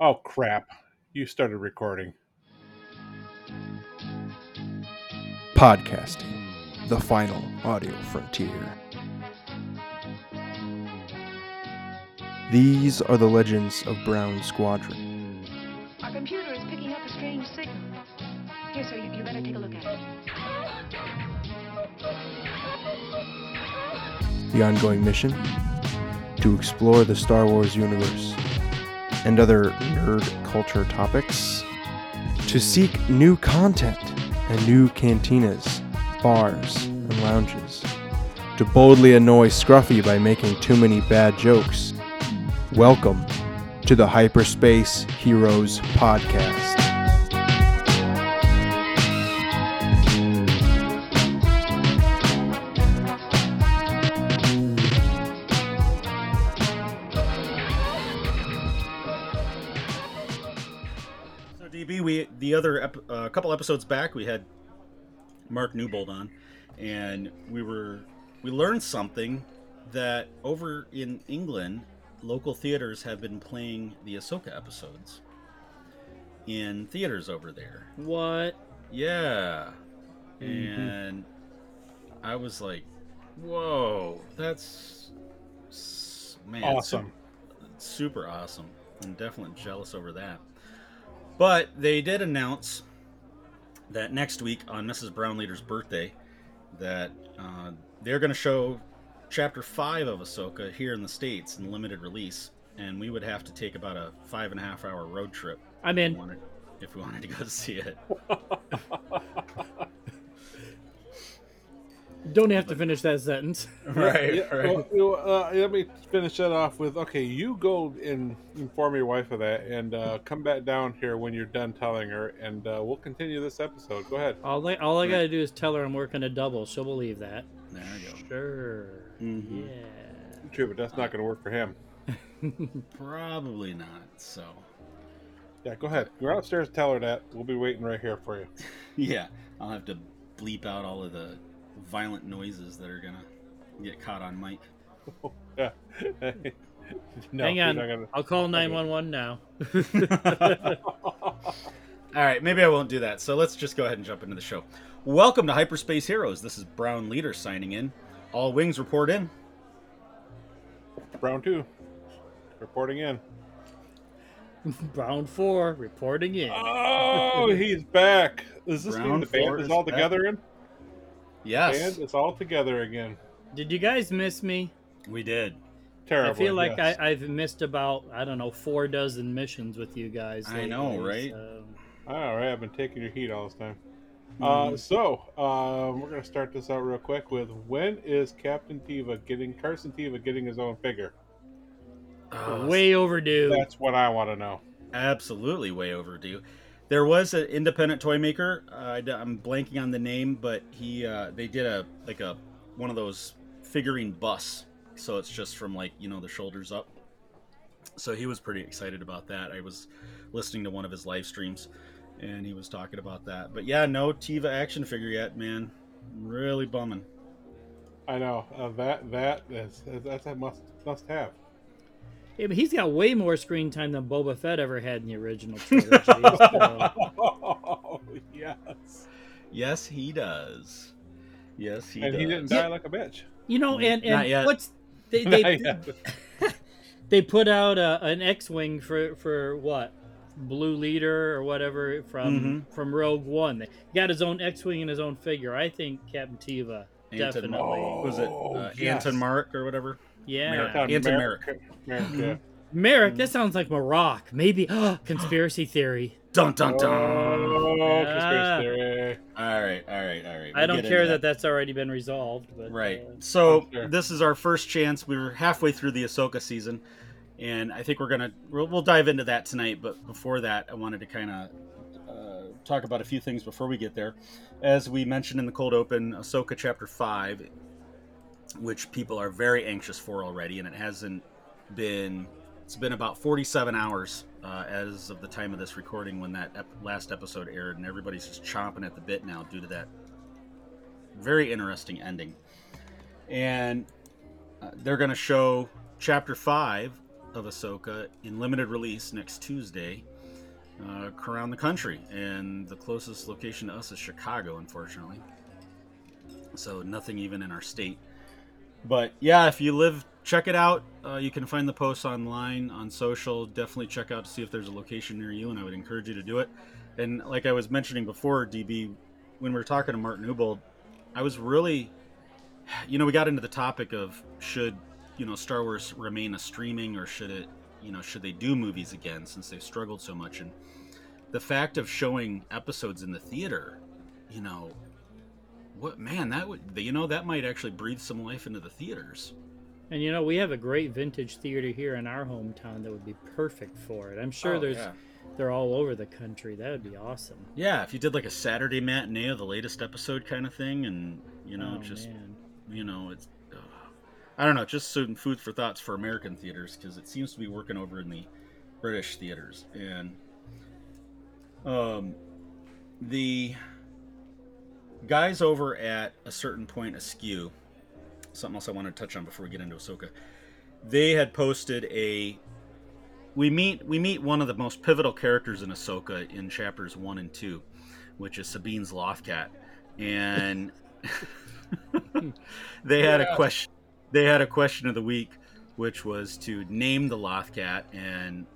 Oh crap! You started recording. Podcasting, the final audio frontier. These are the legends of Brown Squadron. Our computer is picking up a strange signal. Here, sir, you, you better take a look at it. The ongoing mission to explore the Star Wars universe and other nerd culture topics, to seek new content and new cantinas, bars, and lounges, to boldly annoy Scruffy by making too many bad jokes. Welcome to the Hyperspace Heroes Podcast. A couple episodes back we had Mark Newbold on, and we were we learned something that over in England, local theaters have been playing the Ahsoka episodes in theaters over there. What? Yeah, mm-hmm. and I was like, "Whoa, that's man, awesome. super awesome. I'm definitely jealous over that. But they did announce that next week on Mrs. Brown Leader's birthday, that uh, they're going to show Chapter Five of Ahsoka here in the states in limited release, and we would have to take about a five and a half hour road trip I'm if we in. wanted, if we wanted to go see it. Don't have to finish that sentence. Right, Yeah, well, uh, let me finish that off with okay. You go and inform your wife of that, and uh, come back down here when you're done telling her, and uh, we'll continue this episode. Go ahead. All I, all I gotta do is tell her I'm working a double. She'll believe that. There you go. Sure. Mhm. Yeah. True, but that's not going to work for him. Probably not. So, Yeah, go ahead. You're upstairs. Tell her that. We'll be waiting right here for you. yeah, I'll have to bleep out all of the violent noises that are gonna get caught on mic. No, Hang on. gonna- I'll call 911 now. All right, maybe I won't do that. So let's just go ahead and jump into the show. Welcome to Hyperspace Heroes. This is Brown Leader signing in. All wings report in. Brown two, reporting in. Brown 4 reporting in. Oh, he's back. Is this Brown the band is is all back. together in? Yes, Band is all together again. Did you guys miss me? we did. Terrible. I feel like yes. I, I've missed about, I don't know, four dozen missions with you guys. I know, right? so- All right, I've been taking your heat all this time. Mm-hmm. Uh, so um, we're gonna start this out real quick with when is Captain Teva getting Carson Teva getting his own figure? Uh, Way overdue. That's what I want to know. absolutely way overdue. There was an independent toy maker. Uh, I, am blanking on the name, but he uh, they did a like a one of those figurine bus. So it's just from like you know the shoulders up. So he was pretty excited about that. I was listening to one of his live streams, and he was talking about that. But yeah, no Teva action figure yet, man. Really bumming. I know uh, that that is that's a must must have. Yeah, but he's got way more screen time than Boba Fett ever had in the original trilogy. so- Oh yes, Yes, he does. Yes, he and does. he didn't die like a bitch. You know, and Not and yet. what's they Not they, yet. they put out a, an X-wing for for what Blue Leader or whatever from Mhm. from Rogue One. They got his own X-wing and his own figure. I think Captain Teva Anton, definitely. was it Oh, uh, yes. Anton Mark or whatever? Yeah, Merrick. Sound Anton Merrick. Merrick, yeah. Merrick. That sounds like Maroc. Maybe conspiracy theory. Dun dun dun. Oh, conspiracy theory. All right, all right, all right. I We'll don't care into that that's already been resolved. But Right. uh, So sure. this is our first chance. We were halfway through the Ahsoka season, and I think we're gonna we'll, we'll dive into that tonight. But before that, I wanted to kind of uh, talk about a few things before we get there. As we mentioned in the cold open, Ahsoka chapter five, which people are very anxious for already, and it hasn't been. It's been about 47 hours uh, as of the time of this recording when that ep- last episode aired, and everybody's just chomping at the bit now due to that very interesting ending. And uh, they're going to show chapter 5 of Ahsoka in limited release next Tuesday uh, around the country, and the closest location to us is Chicago, unfortunately. So nothing even in our state. But yeah, if you live, check it out. Uh, you can find the posts online on social. Definitely check out to see if there's a location near you, and I would encourage you to do it. And like I was mentioning before, DB, when we were talking to Martin Newbold, I was really, you know, we got into the topic of should you know Star Wars remain a streaming or should it, you know, should they do movies again since they've struggled so much? And the fact of showing episodes in the theater, you know, what man that would you know that might actually breathe some life into the theaters. And you know, we have a great vintage theater here in our hometown that would be perfect for it. I'm sure Oh, there's yeah. they're all over the country. That would be awesome. Yeah, if you did like a Saturday matinee of the latest episode kind of thing, and you know, oh, just man. you know, it's. I don't know, just some food for thoughts for American theaters because it seems to be working over in the British theaters, and um, the guys over at a certain point askew. Something else I want to touch on before we get into Ahsoka. They had posted a we meet we meet one of the most pivotal characters in Ahsoka in chapters one and two, which is Sabine's Lothcat, and they had a question. They had a question of the week, which was to name the Lothcat and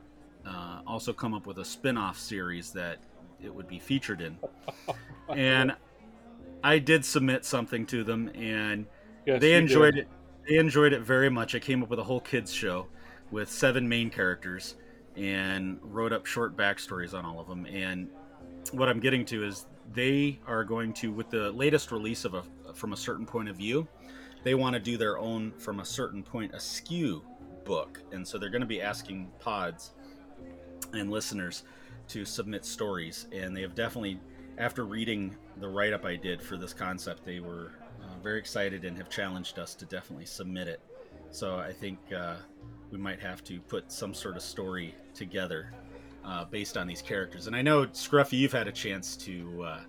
uh, also come up with a spin-off series that it would be featured in. And I did submit something to them, and Yes, they enjoyed did. it. They enjoyed it very much. I came up with a whole kids show with seven main characters and wrote up short backstories on all of them. And what I'm getting to is they are going to, with the latest release of a from a certain point of view, they want to do their own from a certain point askew book, and so they're going to be asking pods and listeners to submit stories. And they have definitely, after reading the write up I did for this concept, they were uh, very excited and have challenged us to definitely submit it. So I think uh, we might have to put some sort of story together uh, based on these characters. And I know Scruffy, you've had a chance to uh,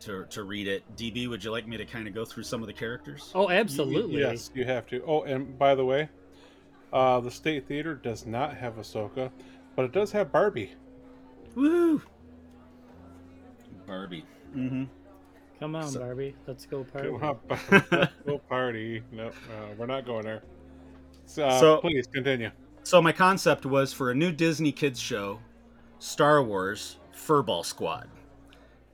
to to read it. DB, would you like me to kind of go through some of the characters? Oh, absolutely. Yes, you have to. Oh, and by the way, uh, the State Theater does not have Ahsoka, but it does have Barbie. Woo! Barbie. Mm-hmm. Come on, So- Barbie. Let's go party. Come on, Barbie. Go party. No, uh, we're not going there. So, uh, So- please continue. So my concept was for a new Disney kids show, Star Wars Furball Squad.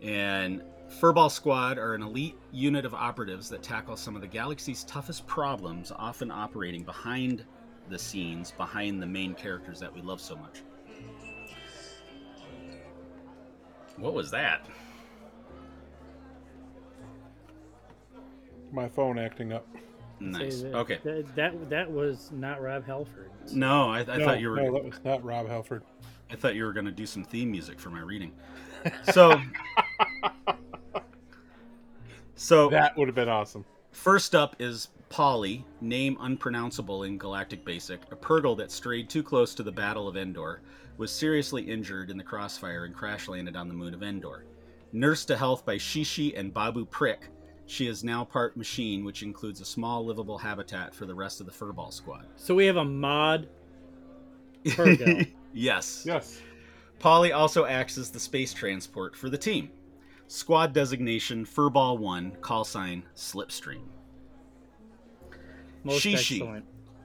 And Furball Squad are an elite unit of operatives that tackle some of the galaxy's toughest problems, often operating behind the scenes, behind the main characters that we love so much. What was that? My phone acting up. Nice. that- Okay. That, that that was not Rob Halford. No, I, I no, thought you were. no, that was not Rob Halford. I thought you were going to do some theme music for my reading. So, so That would have been awesome. first up is Polly, name unpronounceable in Galactic Basic, a Purrgil that strayed too close to the Battle of Endor, was seriously injured in the crossfire and crash landed on the moon of Endor. Nursed to health by Shishi and Babu Prick, she is now part machine, which includes a small livable habitat for the rest of the Furball squad. So we have a mod. Purrgil. yes. Yes. Polly also acts as the space transport for the team. Squad designation Furball 1, call sign Slipstream. Most Shishi. excellent.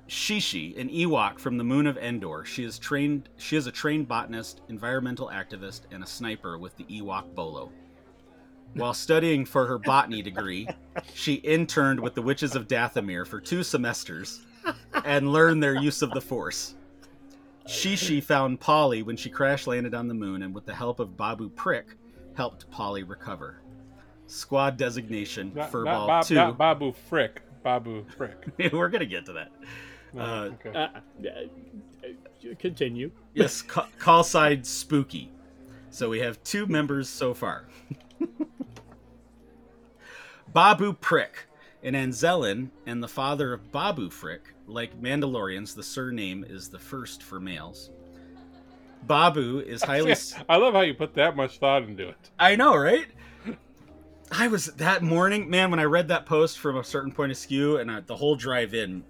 Shishi, an Ewok from the moon of Endor. She is trained she is a trained botanist, environmental activist, and a sniper with the Ewok Bolo. While studying for her botany degree, she interned with the Witches of Dathomir for two semesters and learned their use of the Force. Shishi found Polly when she crash landed on the moon and with the help of Babu Prick, helped Polly recover. Squad designation Not, Furball not, Bob, 2. not Babu Frick. Babu Frick. We're going to get to that. No, Uh, okay. Uh, uh, uh, continue. Yes, ca- call side spooky. So we have two members so far. Babu Prick, an Anzellan and the father of Babu Frick. Like Mandalorians, the surname is the first for males. Babu is highly. I love how you put that much thought into it. I know, right? I was that morning, man, when I read that post from a certain point of skew and I, the whole drive in,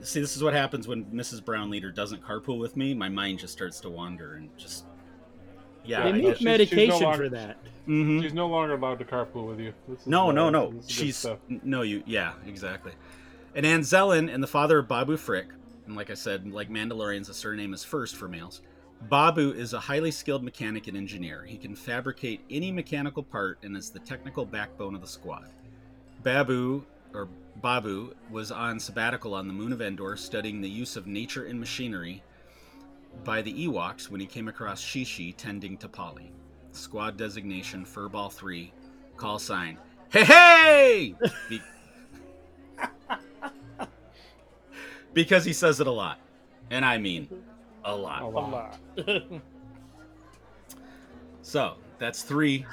See, this is what happens when Mrs. Brown leader doesn't carpool with me. My mind just starts to wander and just yeah. They I need she's- she's no medication longer- for that. Mhm. She's no longer allowed to carpool with you. This is, No, no, no. this is good She's stuff. no you. Yeah, exactly. And Anzellan and the father of Babu Frick, and like I said, like Mandalorians, the surname is first for males. Babu is a highly skilled mechanic and engineer. He can fabricate any mechanical part and is the technical backbone of the squad. Babu or Babu was on sabbatical on the moon of Endor studying the use of nature and machinery by the Ewoks when he came across Shishi tending to Polly. Squad designation Furball 3, call sign. Hey hey! Be- because he says it a lot. And I mean a lot. A lot. So, that's 3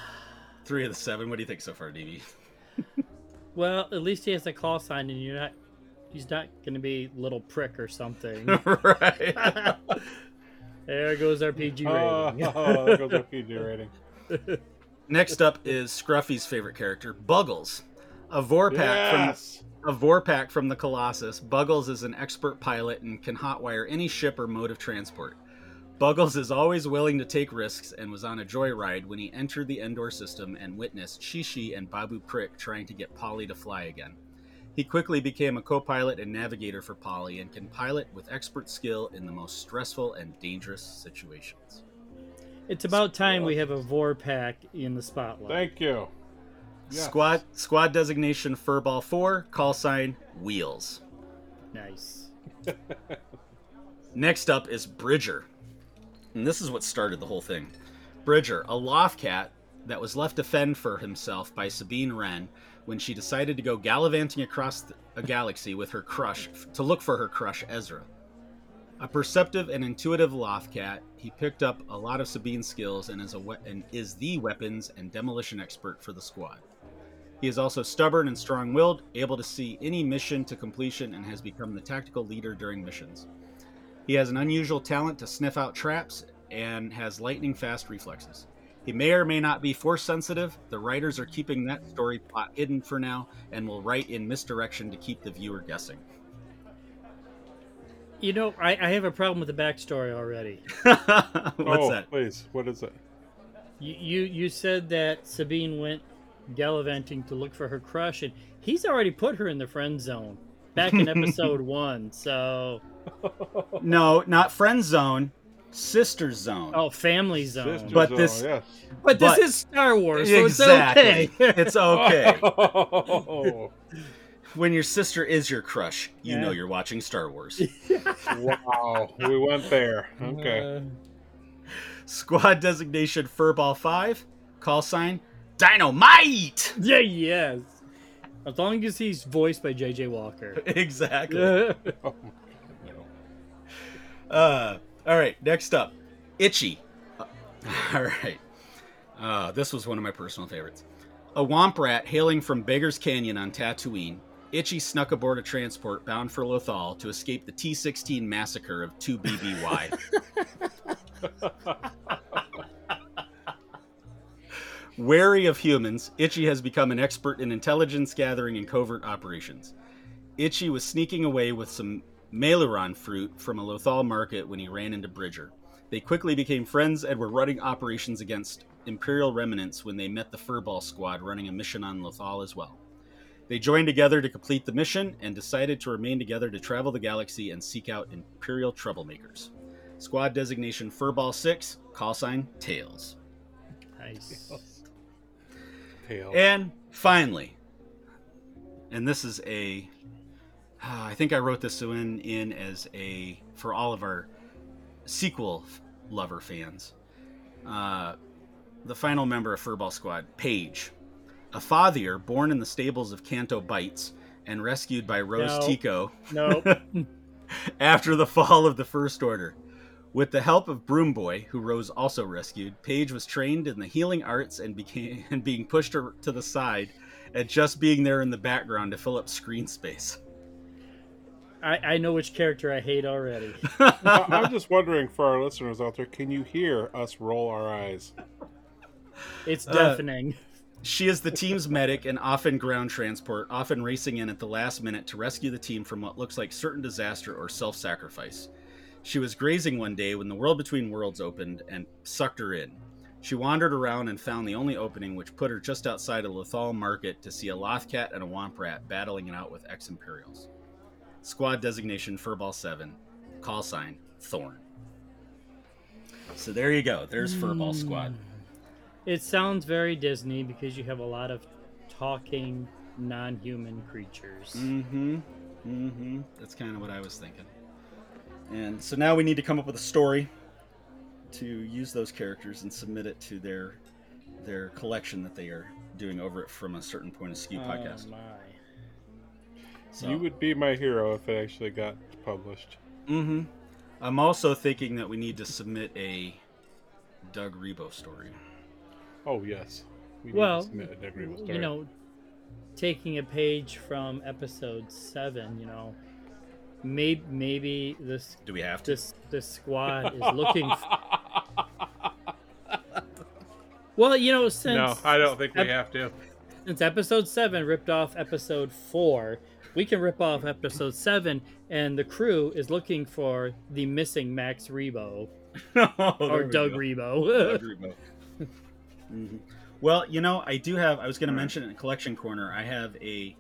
3 of the 7. What do you think so far, DB? well, at least he has a call sign, and you're not. He's not going to be little prick or something. right. there goes our PG oh, rating. Oh, there goes our PG rating. Next up is Scruffy's favorite character, Buggles. A Vorpack Yes. from a Vorpack from the Colossus. Buggles is an expert pilot and can hotwire any ship or mode of transport. Buggles is always willing to take risks and was on a joyride when he entered the Endor system and witnessed Shishi and Babu Prick trying to get Polly to fly again. He quickly became a co pilot and navigator for Polly and can pilot with expert skill in the most stressful and dangerous situations. It's about time we have a Vorpack in the spotlight. Thank you. Yes. Squad squad designation Furball 4, call sign Wheels. nice. Next up is Bridger. And this is what started the whole thing. Bridger, a Lothcat that was left to fend for himself by Sabine Wren when she decided to go gallivanting across a galaxy with her crush to look for her crush Ezra. A perceptive and intuitive Lothcat, he picked up a lot of Sabine's skills and is a we- and is the weapons and demolition expert for the squad. He is also stubborn and strong-willed, able to see any mission to completion, and has become the tactical leader during missions. He has an unusual talent to sniff out traps and has lightning fast reflexes. He may or may not be force sensitive. The writers are keeping that story plot hidden for now and will write in misdirection to keep the viewer guessing. You know, I, I have a problem with the backstory already. What's oh, that? please. What is it? You, you you said that Sabine went gallivanting to look for her crush, and he's already put her in the friend zone back in episode one. So, No, not friend zone, sister zone. oh, family zone. Sister But Zone, this- yes. but this but- is Star Wars, so exactly. it's okay. it's okay. Oh, when your sister is your crush, you Yeah. know you're watching Star Wars. wow. We went there. Okay. Uh, Squad designation Furball 5, call sign Dynamite! yeah, yes. As long as he's voiced by J.J. Walker. exactly. Oh, my God, no. Uh, all right, next up, Itchy. Uh, all right. Uh, this was one of my personal favorites. A womp rat hailing from Beggar's Canyon on Tatooine, Itchy snuck aboard a transport bound for Lothal to escape the T 16 massacre of 2BBY. Wary of humans, Itchy has become an expert in intelligence gathering and covert operations. Itchy was sneaking away with some meiloorun fruit from a Lothal market when he ran into Bridger. They quickly became friends and were running operations against Imperial remnants when they met the Furball squad running a mission on Lothal as well. They joined together to complete the mission and decided to remain together to travel the galaxy and seek out Imperial troublemakers. Squad designation Furball 6, call sign Tails. nice. Tail. And finally, and this is a, I think I wrote this in in as a for all of our sequel lover fans. Uh, the final member of Furball Squad, Paige, a fathier born in the stables of Canto Bites and rescued by Rose No. Tico Nope. after the fall of the First Order. With the help of Broom Boy, who Rose also rescued, Paige was trained in the healing arts and became and being pushed to to the side, and just being there in the background to fill up screen space. I, I know which character I hate already. I- I'm just wondering for our listeners out there, can you hear us roll our eyes? It's Uh, deafening. She is the team's medic and often ground transport, often racing in at the last minute to rescue the team from what looks like certain disaster or self sacrifice. She was grazing one day when the World Between Worlds opened and sucked her in. She wandered around and found the only opening, which put her just outside a Lothal Market to see a Lothcat and a Womp Rat battling it out with ex Imperials. Squad designation Furball 7. Call sign Thorn. So there you go. There's Furball Squad. It sounds very Disney because you have a lot of talking non-human creatures. Mm-hmm. Mm-hmm. That's kind of what I was thinking. And so now we need to come up with a story to use those characters and submit it to their their collection that they are doing over it From a Certain Point of Ski podcast. Oh my. So, You would be my hero if it actually got published. Mm-hmm. I'm also thinking that we need to submit a Doug Rebo story. Oh yes. We need Well, to submit a Degree story. You know, taking a page from episode seven, you know, maybe maybe this Do we have to? this this squad is looking. f- well, you know, since no, I don't think we ep- have to. since episode seven ripped off episode four, we can rip off episode seven, and the crew is looking for the missing Max Rebo Oh, or Doug go. Rebo. Doug Rebo. Mhm. Well, you know, I do have. I was going to mention it in collection corner. I have a.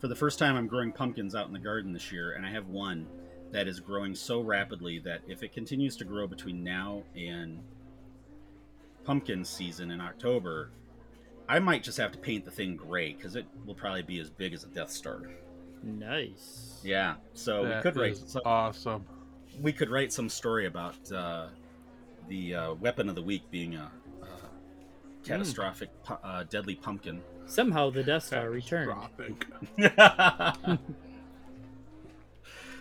For the first time, I'm growing pumpkins out in the garden this year, and I have one that is growing so rapidly that if it continues to grow between now and pumpkin season in October, I might just have to paint the thing gray because it will probably be as big as a Death Star. Nice. Yeah, so we could write. some- awesome. we could write some story about uh, the uh, weapon of the week being a, a catastrophic, pu- uh, deadly pumpkin. Somehow the Death Star returned.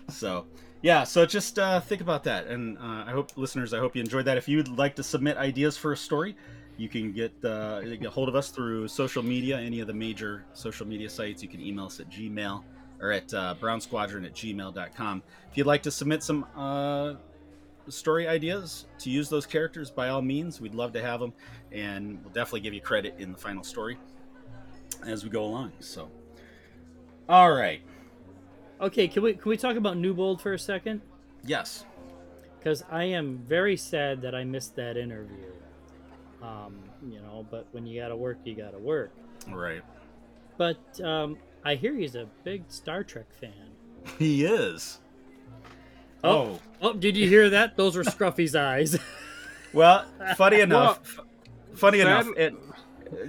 So, yeah, so just uh, think about that, and uh, I hope listeners, I hope you enjoyed that. If you'd like to submit ideas for a story, you can get uh, get hold of us through social media, any of the major social media sites. You can email us at Gmail or at uh, brownsquadron at gmail.com. If you'd like to submit some uh, story ideas to use those characters, by all means, we'd love to have them, and we'll definitely give you credit in the final story as we go along. So, all right, Okay, can we can we talk about Newbold for a second? yes, Because I am very sad that I missed that interview. Um, you know, but when you gotta work, you gotta work. Right. But um, I hear he's a big Star Trek fan. he is. Oh. Oh, did you hear that? Those were Scruffy's eyes. Well, funny enough, f- funny sad- enough,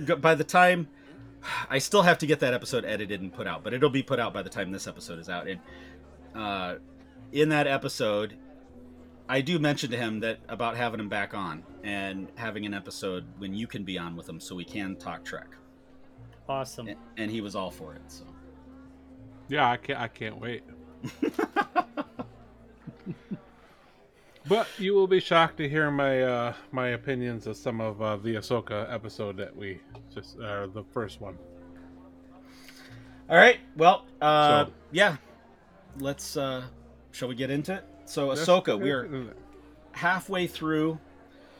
it by the time I still have to get that episode edited and put out, but it'll be put out by the time this episode is out. And uh, in that episode, I do mention to him that about having him back on and having an episode when you can be on with him, so we can talk Trek. Awesome. And, and he was all for it. So Yeah, I can't. I can't wait. but you will be shocked to hear my uh, my opinions of some of uh, the Ahsoka episode that we just uh, the first one. all right, well, uh, So- yeah, let's. Uh, shall we get into it? So Let's- Ahsoka, we're halfway through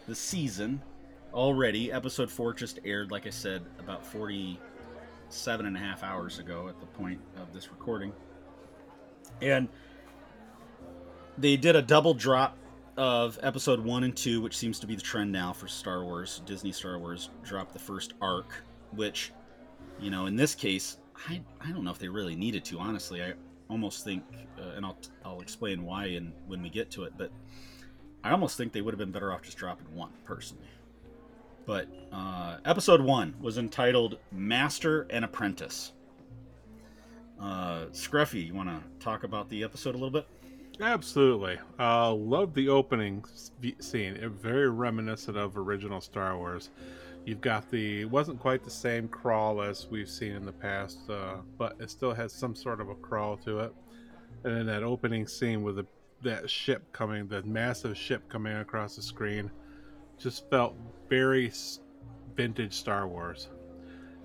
the season already. Episode 4 just aired, like I said, about 47 and a half hours ago at the point of this recording. And they did a double drop of episode 1 and 2, which seems to be the trend now for Star Wars. Disney Star Wars dropped the first arc, which, you know, in this case, I, I don't know if they really needed to, honestly. I almost think, uh, and I'll, I'll explain why in, when we get to it, but I almost think they would have been better off just dropping one, personally. But uh, episode one was entitled Master and Apprentice. Uh, Scruffy, you want to talk about the episode a little bit? Absolutely. Uh, love the opening scene. It very reminiscent of original Star Wars. You've got the wasn't quite the same crawl as we've seen in the past, uh, but it still has some sort of a crawl to it. And then that opening scene with the, that ship coming, the massive ship coming across the screen, just felt very vintage Star Wars.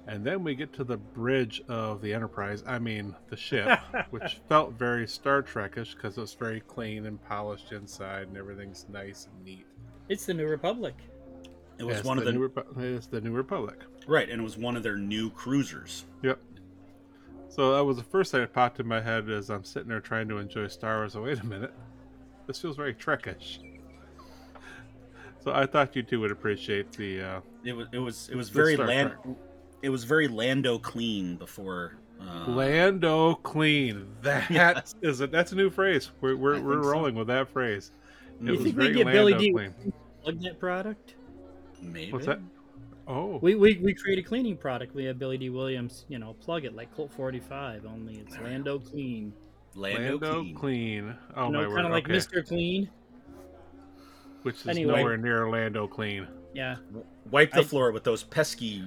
And then we get to the bridge of the Enterprise. I mean, the ship, which felt very Star Trekish because it's very clean and polished inside, and everything's nice and neat. It's the New Republic. It was It's one of the New Repu- it's the New Republic. right, and it was one of their new cruisers. Yep. So that was the first thing that popped in my head as I'm sitting there trying to enjoy Star Wars. Oh, wait a minute, this feels very Trekish. So I thought you two would appreciate the. Uh, It was it was it was very land. It was very Lando clean before. Uh, Lando clean. That Yes. is a that's a new phrase. We're we're, we're think so. rolling with that phrase. It You was think we very get Billy D- clean. Plug that product. maybe. What's that? Oh, We, we we create a cleaning product. We have Billy Dee Williams, you know, plug it like Colt 45. Only it's Lando Clean. Lando, Lando clean. clean. Oh you my know, word. kind of like okay. Mr. Clean. Which is Anyway. nowhere near Orlando clean. Yeah, Wipe the I- floor with those pesky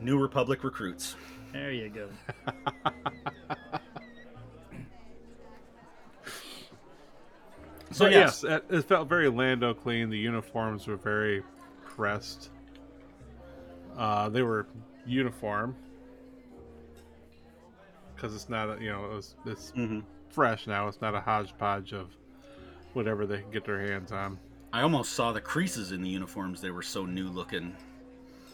New Republic recruits. there you go. So But yes, yes, it, it felt very Lando clean. The uniforms were very pressed. Uh, they were uniform because it's not a, you know it was, it's Mhm. fresh now. It's not a hodgepodge of whatever they can get their hands on. I almost saw the creases in the uniforms. They were so new looking.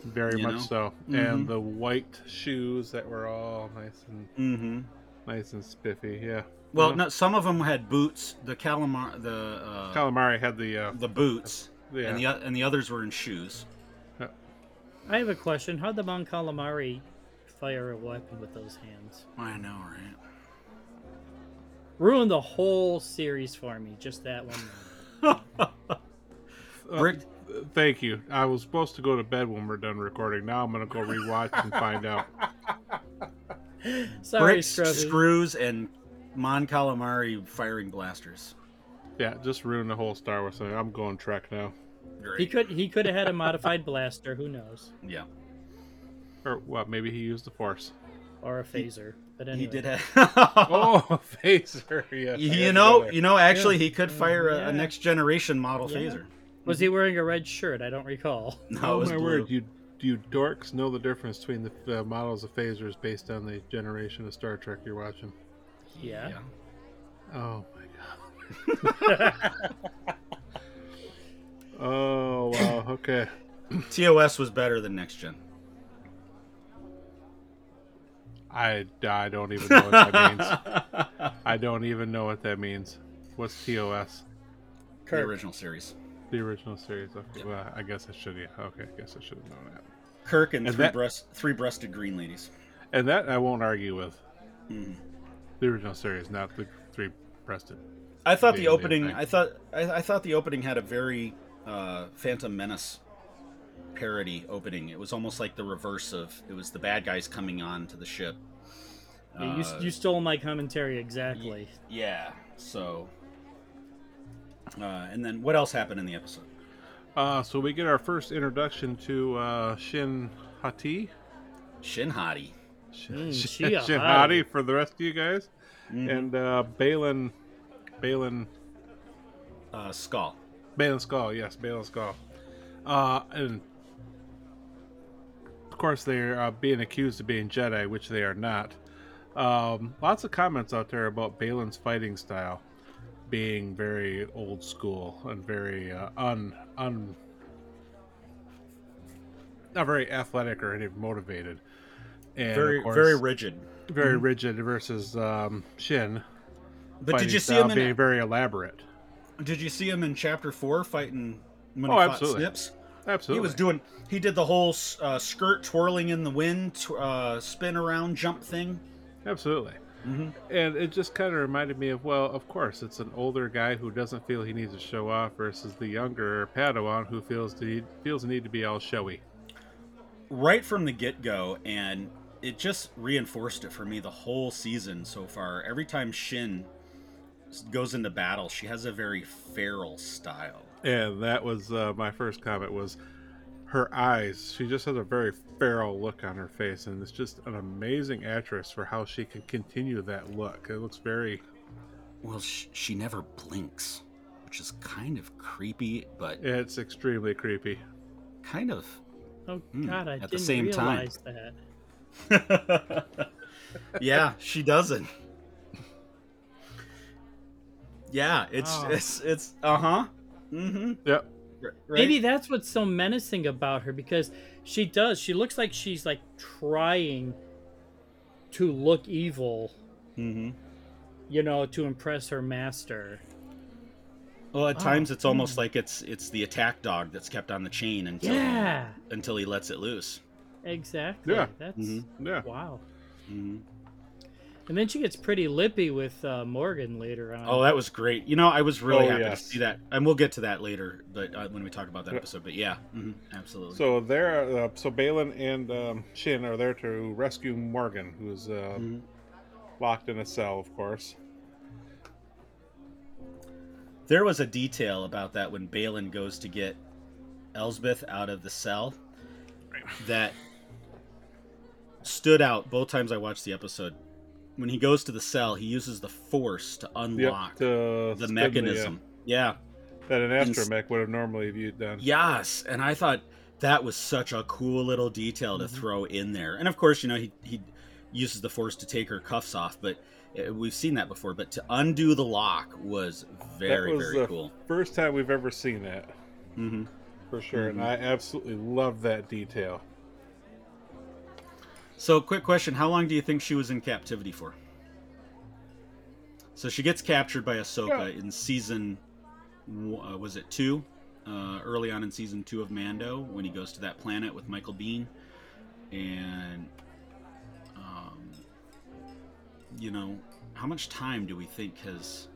Very You much know? so. Mhm. And the white shoes that were all nice and Mm-hmm. nice and spiffy. Yeah. Well, Yeah. no, some of them had boots. The calamar, the uh, calamari had the uh, the boots, yeah. and the and the others were in shoes. I have a question. How'd the Mon Calamari fire a weapon with those hands? I know, right? Ruined the whole series for me. Just that one. Uh, Brick, Thank you. I was supposed to go to bed when we're done recording. Now I'm gonna go rewatch and find out. Sorry, bricks, Scrubby. screws, and Mon Calamari firing blasters. Yeah, just ruined the whole Star Wars thing. I'm going Trek now. Great. He could he could have had a modified blaster. Who knows? yeah, Or well, maybe he used the Force. Or a phaser. But anyway. he did have. Oh, phaser. Yes. I you know, you know. Actually, he could fire a, Yeah. a next generation model Yeah. phaser. Was he wearing a red shirt? I don't recall. No, it oh my blue. word! You you dorks know the difference between the uh, models of phasers based on the generation of Star Trek you're watching. Yeah. Oh my god. oh wow. Okay. TOS was better than next gen. I I don't even know what that means. I don't even know what that means. What's TOS? the Kirk. original series. The original series. Okay. Yeah. Well, I guess I should. Yeah. Okay. I guess I should have known that. Kirk and, And three that- breast, three breasted green ladies. And that I won't argue with. Mhm. The original series, not the three-breasted. I thought The the opening. I thought. I, I thought the opening had a very uh, Phantom Menace parody opening. It was almost like the reverse of. It was the bad guys coming on to the ship. Yeah, you, Uh, you stole my commentary exactly. yeah. So. Uh, and then what else happened in the episode? Uh, so we get our first introduction to uh, Shin Hati. Shin Hati. Shin, Mm, Shin, Shin Hati. Hati for the rest of you guys. Mhm. And uh, Baylan, Baylan, uh, Skoll. Baylan Skoll. Yes, Baylan Skoll. Uh, and of course they're uh, being accused of being Jedi, which they are not. Um, lots of comments out there about Baylan's fighting style being very old school and very uh, un un not very athletic or any motivated. And Very course, very rigid. very rigid versus um, Shin. But did you see him in? being very elaborate? Did you see him in chapter four fighting when Oh, he fought absolutely. Snips? Absolutely, He was doing. He did the whole uh, skirt twirling in the wind, tw- uh, spin around, jump thing. absolutely. Mm-hmm. And it just kind of reminded me of, well, of course, it's an older guy who doesn't feel he needs to show off versus the younger Padawan who feels the feels the need to be all showy. Right from the get go, and it just reinforced it for me the whole season so far. Every time Shin goes into battle, she has a very feral style. And that was uh, my first comment was her eyes. She just has a very feral look on her face, and it's just an amazing actress for how she can continue that look. It looks very, Well, sh- she never blinks, which is kind of creepy, but it's extremely creepy. kind of. Oh Hmm, God, I at the didn't same time. realize that. yeah, she doesn't. Yeah, it's Oh. it's it's uh huh. Mm-hmm. Yep. right? Maybe that's what's so menacing about her because she does. She looks like she's like trying to look evil, hmm you know, to impress her master. Well, at Oh, times it's almost hmm. like it's it's the attack dog that's kept on the chain until Yeah, until he lets it loose. exactly. Yeah. That's mm-hmm. Yeah. wow. hmm And then she gets pretty lippy with uh, Morgan later on. Oh, that was great. You know, I was really Oh, happy yes. to see that, and we'll get to that later, but uh, when we talk about that episode. But yeah, hmm absolutely. So there, uh, so Baylan and um, Shin are there to rescue Morgan, who's uh, Mhm. locked in a cell, of course. There was a detail about that when Baylan goes to get Elsbeth out of the cell that stood out both times I watched the episode. When he goes to the cell, he uses the force to unlock to the spin mechanism. yeah. uh, that an And- astromech would have normally viewed done. Yes, and I thought that was such a cool little detail to Mhm. throw in there. And of course, you know, he he uses the force to take her cuffs off, but uh, we've seen that before. But to undo the lock was very that was very the cool. first time we've ever seen that, hmm for sure, Mhm. and I absolutely love that detail. So, quick question: How long do you think she was in captivity for? So she gets captured by Ahsoka in season, uh, was it two? Uh, early on in season two of Mando, when he goes to that planet with Michael Biehn, and um, you know, how much time do we think has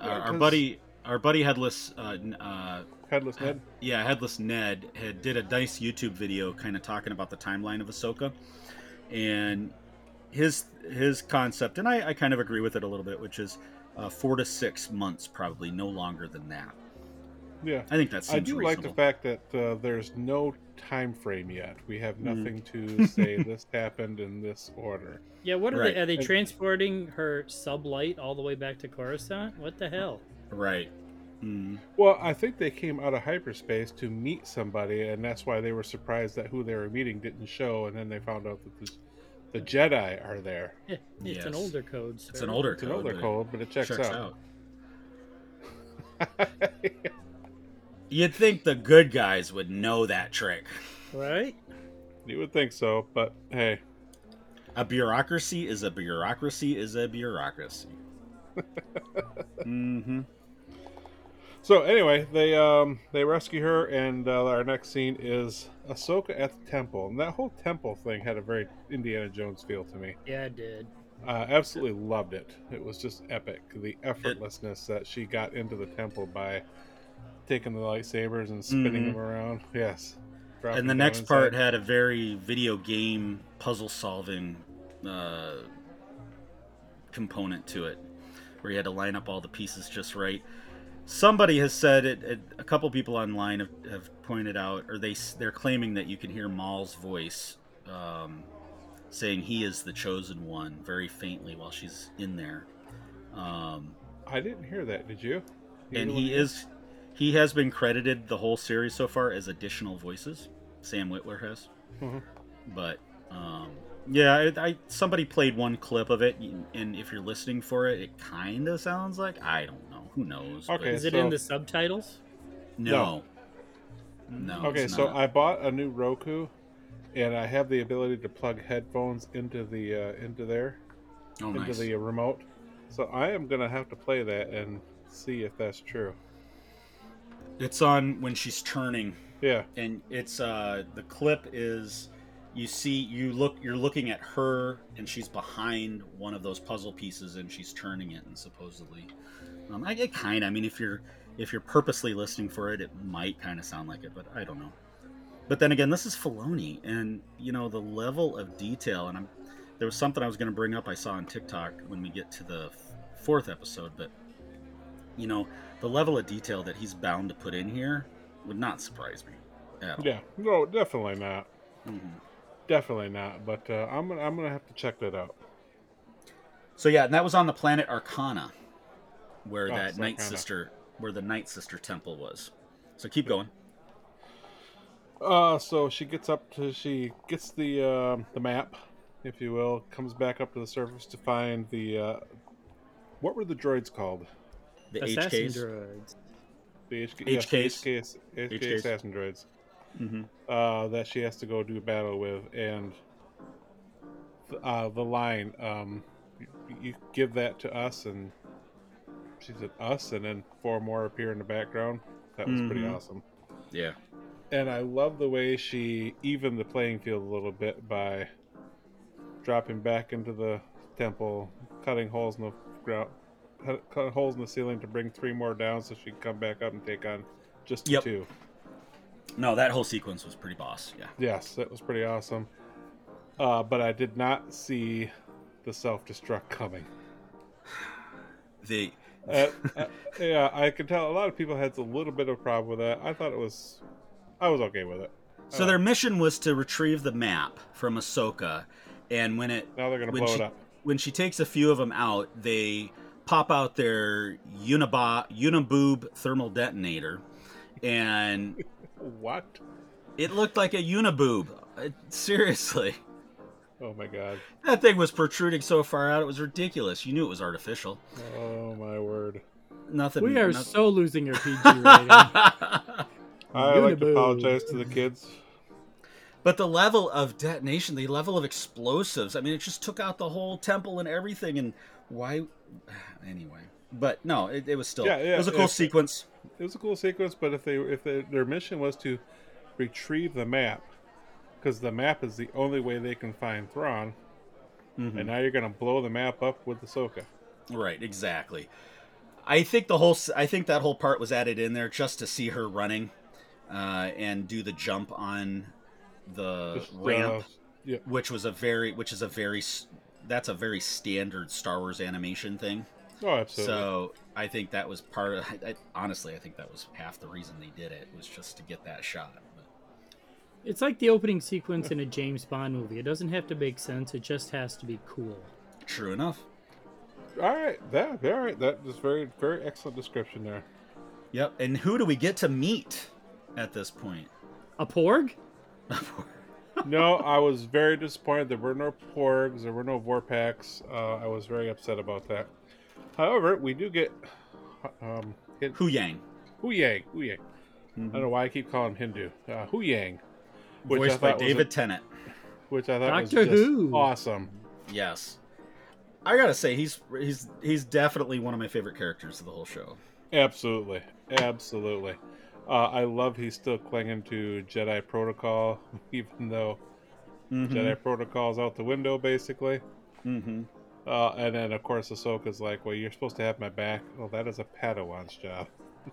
Yeah, our, our buddy, our buddy Headless, uh, uh, Headless Ned. yeah, Headless Ned had did a nice YouTube video kind of talking about the timeline of Ahsoka, and his his concept, and I, I kind of agree with it a little bit, which is uh, four to six months, probably no longer than that. Yeah. I think that's. I do like the fact that uh, there's no time frame yet. We have Mhm. nothing to say this happened in this order. Yeah, what are Right. they? Are they transporting her sublight all the way back to Coruscant? What the hell? right. Mm. Well, I think they came out of hyperspace to meet somebody, and that's why they were surprised that who they were meeting didn't show, and then they found out that the, the Jedi are there. Yeah, it's an older code. It's an older It's an code. older but it code, but it checks, checks out. out. You'd think the good guys would know that trick. right? you would think so, but hey, A bureaucracy is a bureaucracy is a bureaucracy. mm-hmm. So anyway, they um they rescue her, and uh, our next scene is Ahsoka at the temple, and that whole temple thing had a very Indiana Jones feel to me. Yeah, it did. Uh, absolutely loved it. It was just epic. The effortlessness that she got into the temple by taking the lightsabers and spinning Mhm. them around. Yes. And the next inside. part had a very video game puzzle solving uh, component to it where you had to line up all the pieces just right somebody has said it, it a couple people online have, have pointed out or they they're claiming that you can hear maul's voice um, saying he is the chosen one very faintly while she's in there um, I didn't hear that. Did you? You and he is he has been credited the whole series so far as additional voices Sam Witwer has Mhm. but um yeah I, I somebody played one clip of it and if you're listening for it it kind of sounds like i don't who knows Okay, Is it so- in the subtitles? no no Okay, it's so. I bought a new Roku, and I have the ability to plug headphones into the uh, into there oh into nice the uh, remote. So I am gonna have to play that and see if that's true. it's on when she's turning Yeah. and it's uh the clip is you see you look you're looking at her and she's behind one of those puzzle pieces and she's turning it and supposedly um i it kind of i mean if you're if you're purposely listening for it it might kind of sound like it but i don't know but then again this is Filoni and you know the level of detail and i'm there was something i was going to bring up i saw on tiktok when we get to the f- fourth episode but you know the level of detail that he's bound to put in here would not surprise me at all. Yeah. No, definitely not. Mhm. Definitely not. But uh, I'm gonna I'm gonna have to check that out. So yeah, and that was on the planet Arcana, where Oh, that it's Night Arcana. Sister, where the Night Sister temple was. So keep going. Uh, so she gets up to she gets the uh, the map, if you will, comes back up to the surface to find the uh, what were the droids called? The Assassin HKs. droids. The HK, yes, HKs. the HK, HK HKs. assassin droids Mm-hmm. uh, that she has to go do battle with, and uh, the line, um, you, you give that to us, and she said us, and then four more appear in the background. That was pretty Mhm. awesome. Yeah. And I love the way she evened the playing field a little bit by dropping back into the temple, cutting holes in the ground, cut, cut holes in the ceiling to bring three more down, so she can come back up and take on just Yep. two. No, that whole sequence was pretty boss. Yeah. Yes, that was pretty awesome. Uh, but I did not see the self destruct coming. The Uh, uh, yeah, I can tell a lot of people had a little bit of a problem with that. I thought it was, I was okay with it. so their mission was to retrieve the map from Ahsoka, and when it Now they're gonna when blow she, it up. when she takes a few of them out, they pop out their Uniba Uniboob thermal detonator, and What? it looked like a Uniboob. Uh, Seriously, Oh my god! that thing was protruding so far out; it was ridiculous. You knew it was artificial. Oh my word! Nothing. We are nothing- so losing our PG rating. I like to apologize to the kids. But the level of detonation, the level of explosives, I mean, it just took out the whole temple and everything. And why? Anyway. But no, it, it was still. Yeah, yeah, it was a cool yeah. sequence. It was a cool sequence, but if they if they, their mission was to retrieve the map, because the map is the only way they can find Thrawn, Mhm. and now you're gonna blow the map up with Ahsoka. Right, exactly. I think the whole, I think that whole part was added in there just to see her running, uh, and do the jump on the Just, uh, ramp, yeah, which was a very, which is a very, that's a very standard Star Wars animation thing. oh, absolutely. So I think that was part of. I, honestly, I think that was half the reason they did it was just to get that shot. But, It's like the opening sequence in a James Bond movie. It doesn't have to make sense. It just has to be cool. true enough. all right, that all right. That was very very excellent description there. Yep. And who do we get to meet at this point? A porg? no, I was very disappointed. There were no porgs. There were no vorpacks. Uh, I was very upset about that. However, we do get um, Hin- Hu Yang, Hu Yang. Hu Yang. I don't know why I keep calling him Hindu. Uh, Hu Yang, which I voiced by thought was a- David Tennant. which I thought Doctor was just Who. awesome. Yes. I gotta say he's he's he's definitely one of my favorite characters of the whole show. Absolutely, absolutely. Uh, I love he's still clinging to Jedi protocol, even though Jedi protocol's out the window, basically. Mm-hmm. Uh, and then, of course, Ahsoka's like, "Well, you're supposed to have my back." Well, that is a Padawan's job.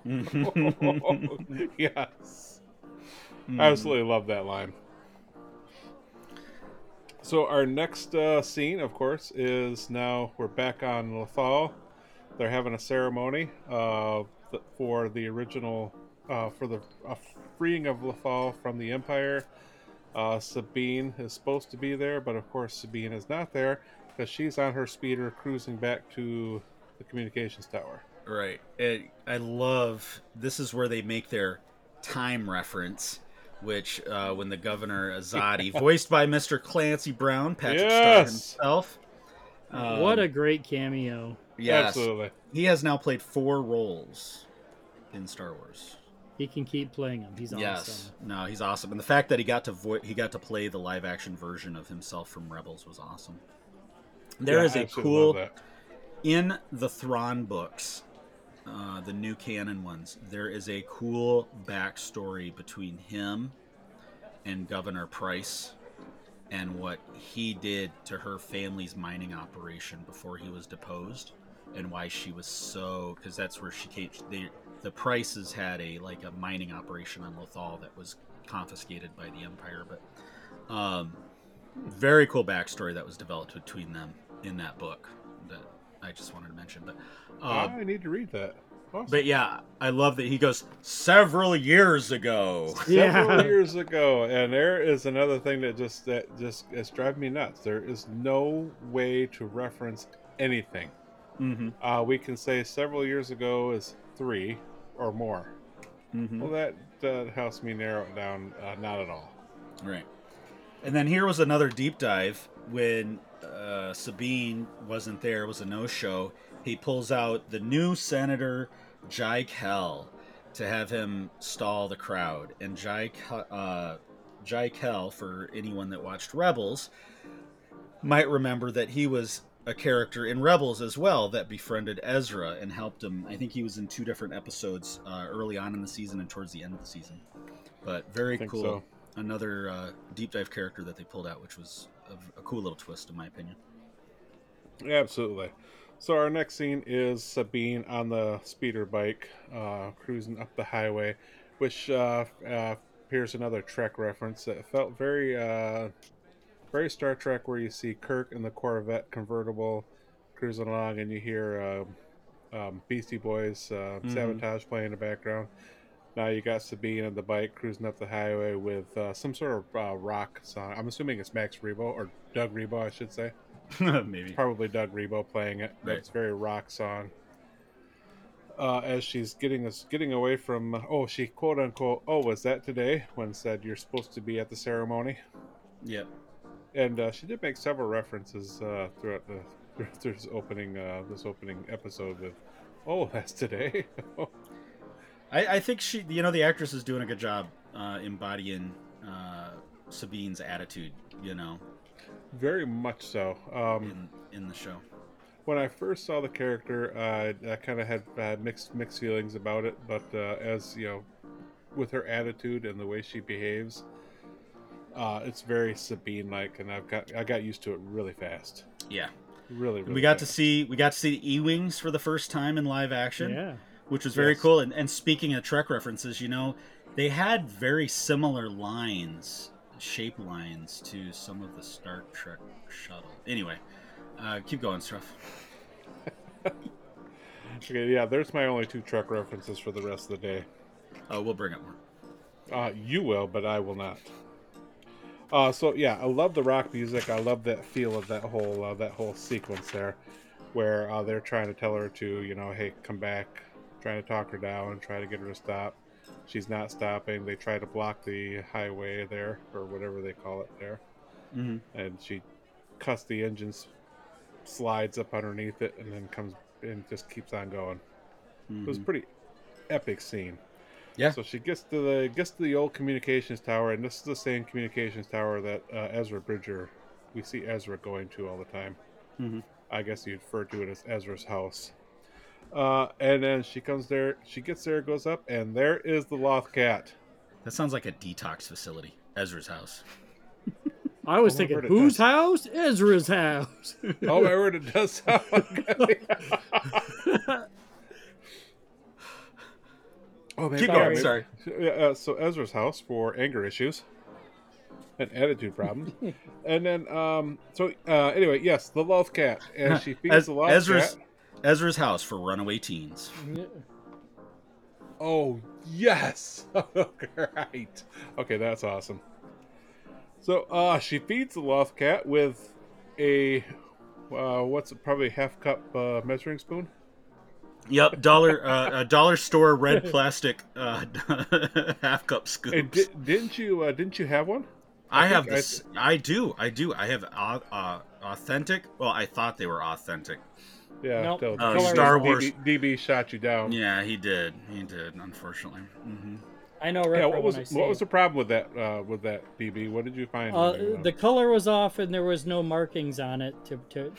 yes, I absolutely love that line. So our next uh, scene, of course, is now we're back on Lothal. They're having a ceremony uh, for the original, uh, for the freeing of Lothal from the Empire. Uh, Sabine is supposed to be there, but of course Sabine is not there because she's on her speeder cruising back to the communications tower. Right. And I love this is where they make their time reference, which uh, when the governor Azadi, voiced by Mr. Clancy Brown, Patrick Star Yes. himself. um, what a great cameo. yes. Absolutely. He has now played four roles in Star Wars. He can keep playing him. He's Yes. awesome. No, he's awesome. And the fact that he got to vo- he got to play the live action version of himself from Rebels was awesome. There Yeah, is I a absolutely cool in the Thrawn books, uh, the new canon ones. There is a cool backstory between him and Governor Pryce, and what he did to her family's mining operation before he was deposed, and why she was so because that's where she came. They, the Pryces had a like a mining operation on Lothal that was confiscated by the Empire, but um, very cool backstory that was developed between them in that book that I just wanted to mention. But uh, I need to read that. Awesome. but yeah, I love that he goes several years ago. several Yeah. years ago and there is another thing that just that just is driving me nuts there is no way to reference anything Mm-hmm. uh, we can say several years ago is three or more Mm-hmm. well that uh, helps me narrow it down uh, not at all Right. And then here was another deep dive when uh, Sabine wasn't there. It was a no-show. He pulls out the new Senator Jai Kell, to have him stall the crowd. And Jai, uh, Jai Kell, for anyone that watched Rebels, might remember that he was a character in Rebels as well that befriended Ezra and helped him. I think he was in two different episodes uh, early on in the season and towards the end of the season. But very cool. so. Another uh, deep dive character that they pulled out, which was a, a cool little twist, in my opinion. Absolutely. So our next scene is Sabine on the speeder bike, uh, cruising up the highway, which uh, uh, appears another Trek reference. that felt very, uh, very Star Trek, where you see Kirk in the Corvette convertible cruising along, and you hear uh, um, Beastie Boys uh, Mhm. "Sabotage" playing in the background. Now you got Sabine on the bike cruising up the highway with uh, some sort of uh, rock song. I'm assuming it's Max Rebo or Doug Rebo, I should say Maybe. probably Doug Rebo playing it. Right. It's very rock song. Uh, as she's getting us getting away from oh she quote unquote oh was that today when said you're supposed to be at the ceremony Yep. and uh, she did make several references uh, throughout the through this opening uh, this opening episode with oh that's today I, I think she, you know, the actress is doing a good job uh, embodying uh, Sabine's attitude, you know, very much so um, in in the show. when I first saw the character, uh, I kind of had uh, mixed mixed feelings about it. But uh, as you know, with her attitude and the way she behaves, uh, it's very Sabine like, and I've got I got used to it really fast. Yeah, Really, really we got to see we got to see the E-wings for the first time in live action, Yeah. Which was very Yes. cool. And, and speaking of Trek references, you know, they had very similar lines, shape lines to some of the Star Trek shuttle. Anyway, uh, keep going, Struff. Okay, yeah, there's my only two Trek references for the rest of the day. Oh, we'll bring up more. Uh, you will, but I will not. Uh, so yeah, I love the rock music. I love that feel of that whole uh, that whole sequence there, where uh, they're trying to tell her to, you know, hey, come back, trying to talk her down, try to get her to stop. She's not stopping. They try to block the highway there, or whatever they call it there, Mm-hmm. and she cuts the engines, slides up underneath it, and then comes and just keeps on going. It was a pretty epic scene. Yeah. So she gets to the gets to the old communications tower, and this is the same communications tower that uh, Ezra Bridger, we see Ezra going to all the time. Mhm. I guess you'd refer to it as Ezra's house. Uh, and then she comes there, she gets there, goes up, and there is the Loth Cat. That sounds like a detox facility. Ezra's house. I was Oh, thinking, whose house? Ezra's house. Oh, my word, it does sound like Oh, maybe Keep yeah, going. maybe- Sorry. Yeah, uh, so Ezra's house for anger issues and attitude problems, and then um, so uh, anyway, yes, the Loth Cat, and she feeds Ez- the Loth Ezra's Cat. Ezra's house for runaway teens. Oh yes, right. Okay, that's awesome. So uh, she feeds the Loth Cat with a uh, what's it, probably half cup uh, measuring spoon. Yep, dollar uh, a dollar store red plastic uh, half cup scoops. di- didn't you uh, didn't you have one? I, I have think I- this. I, do. I do. I have au- uh, authentic. Well, I thought they were authentic. Yeah, Nope. tell- Uh, Star Wars- DB shot you down. Yeah, he did. He did. Unfortunately. hmm I know right Yeah, what was when I see what was the problem with that uh, with that DB? What did you find? Uh, when the color was off, and there was no markings on it to, to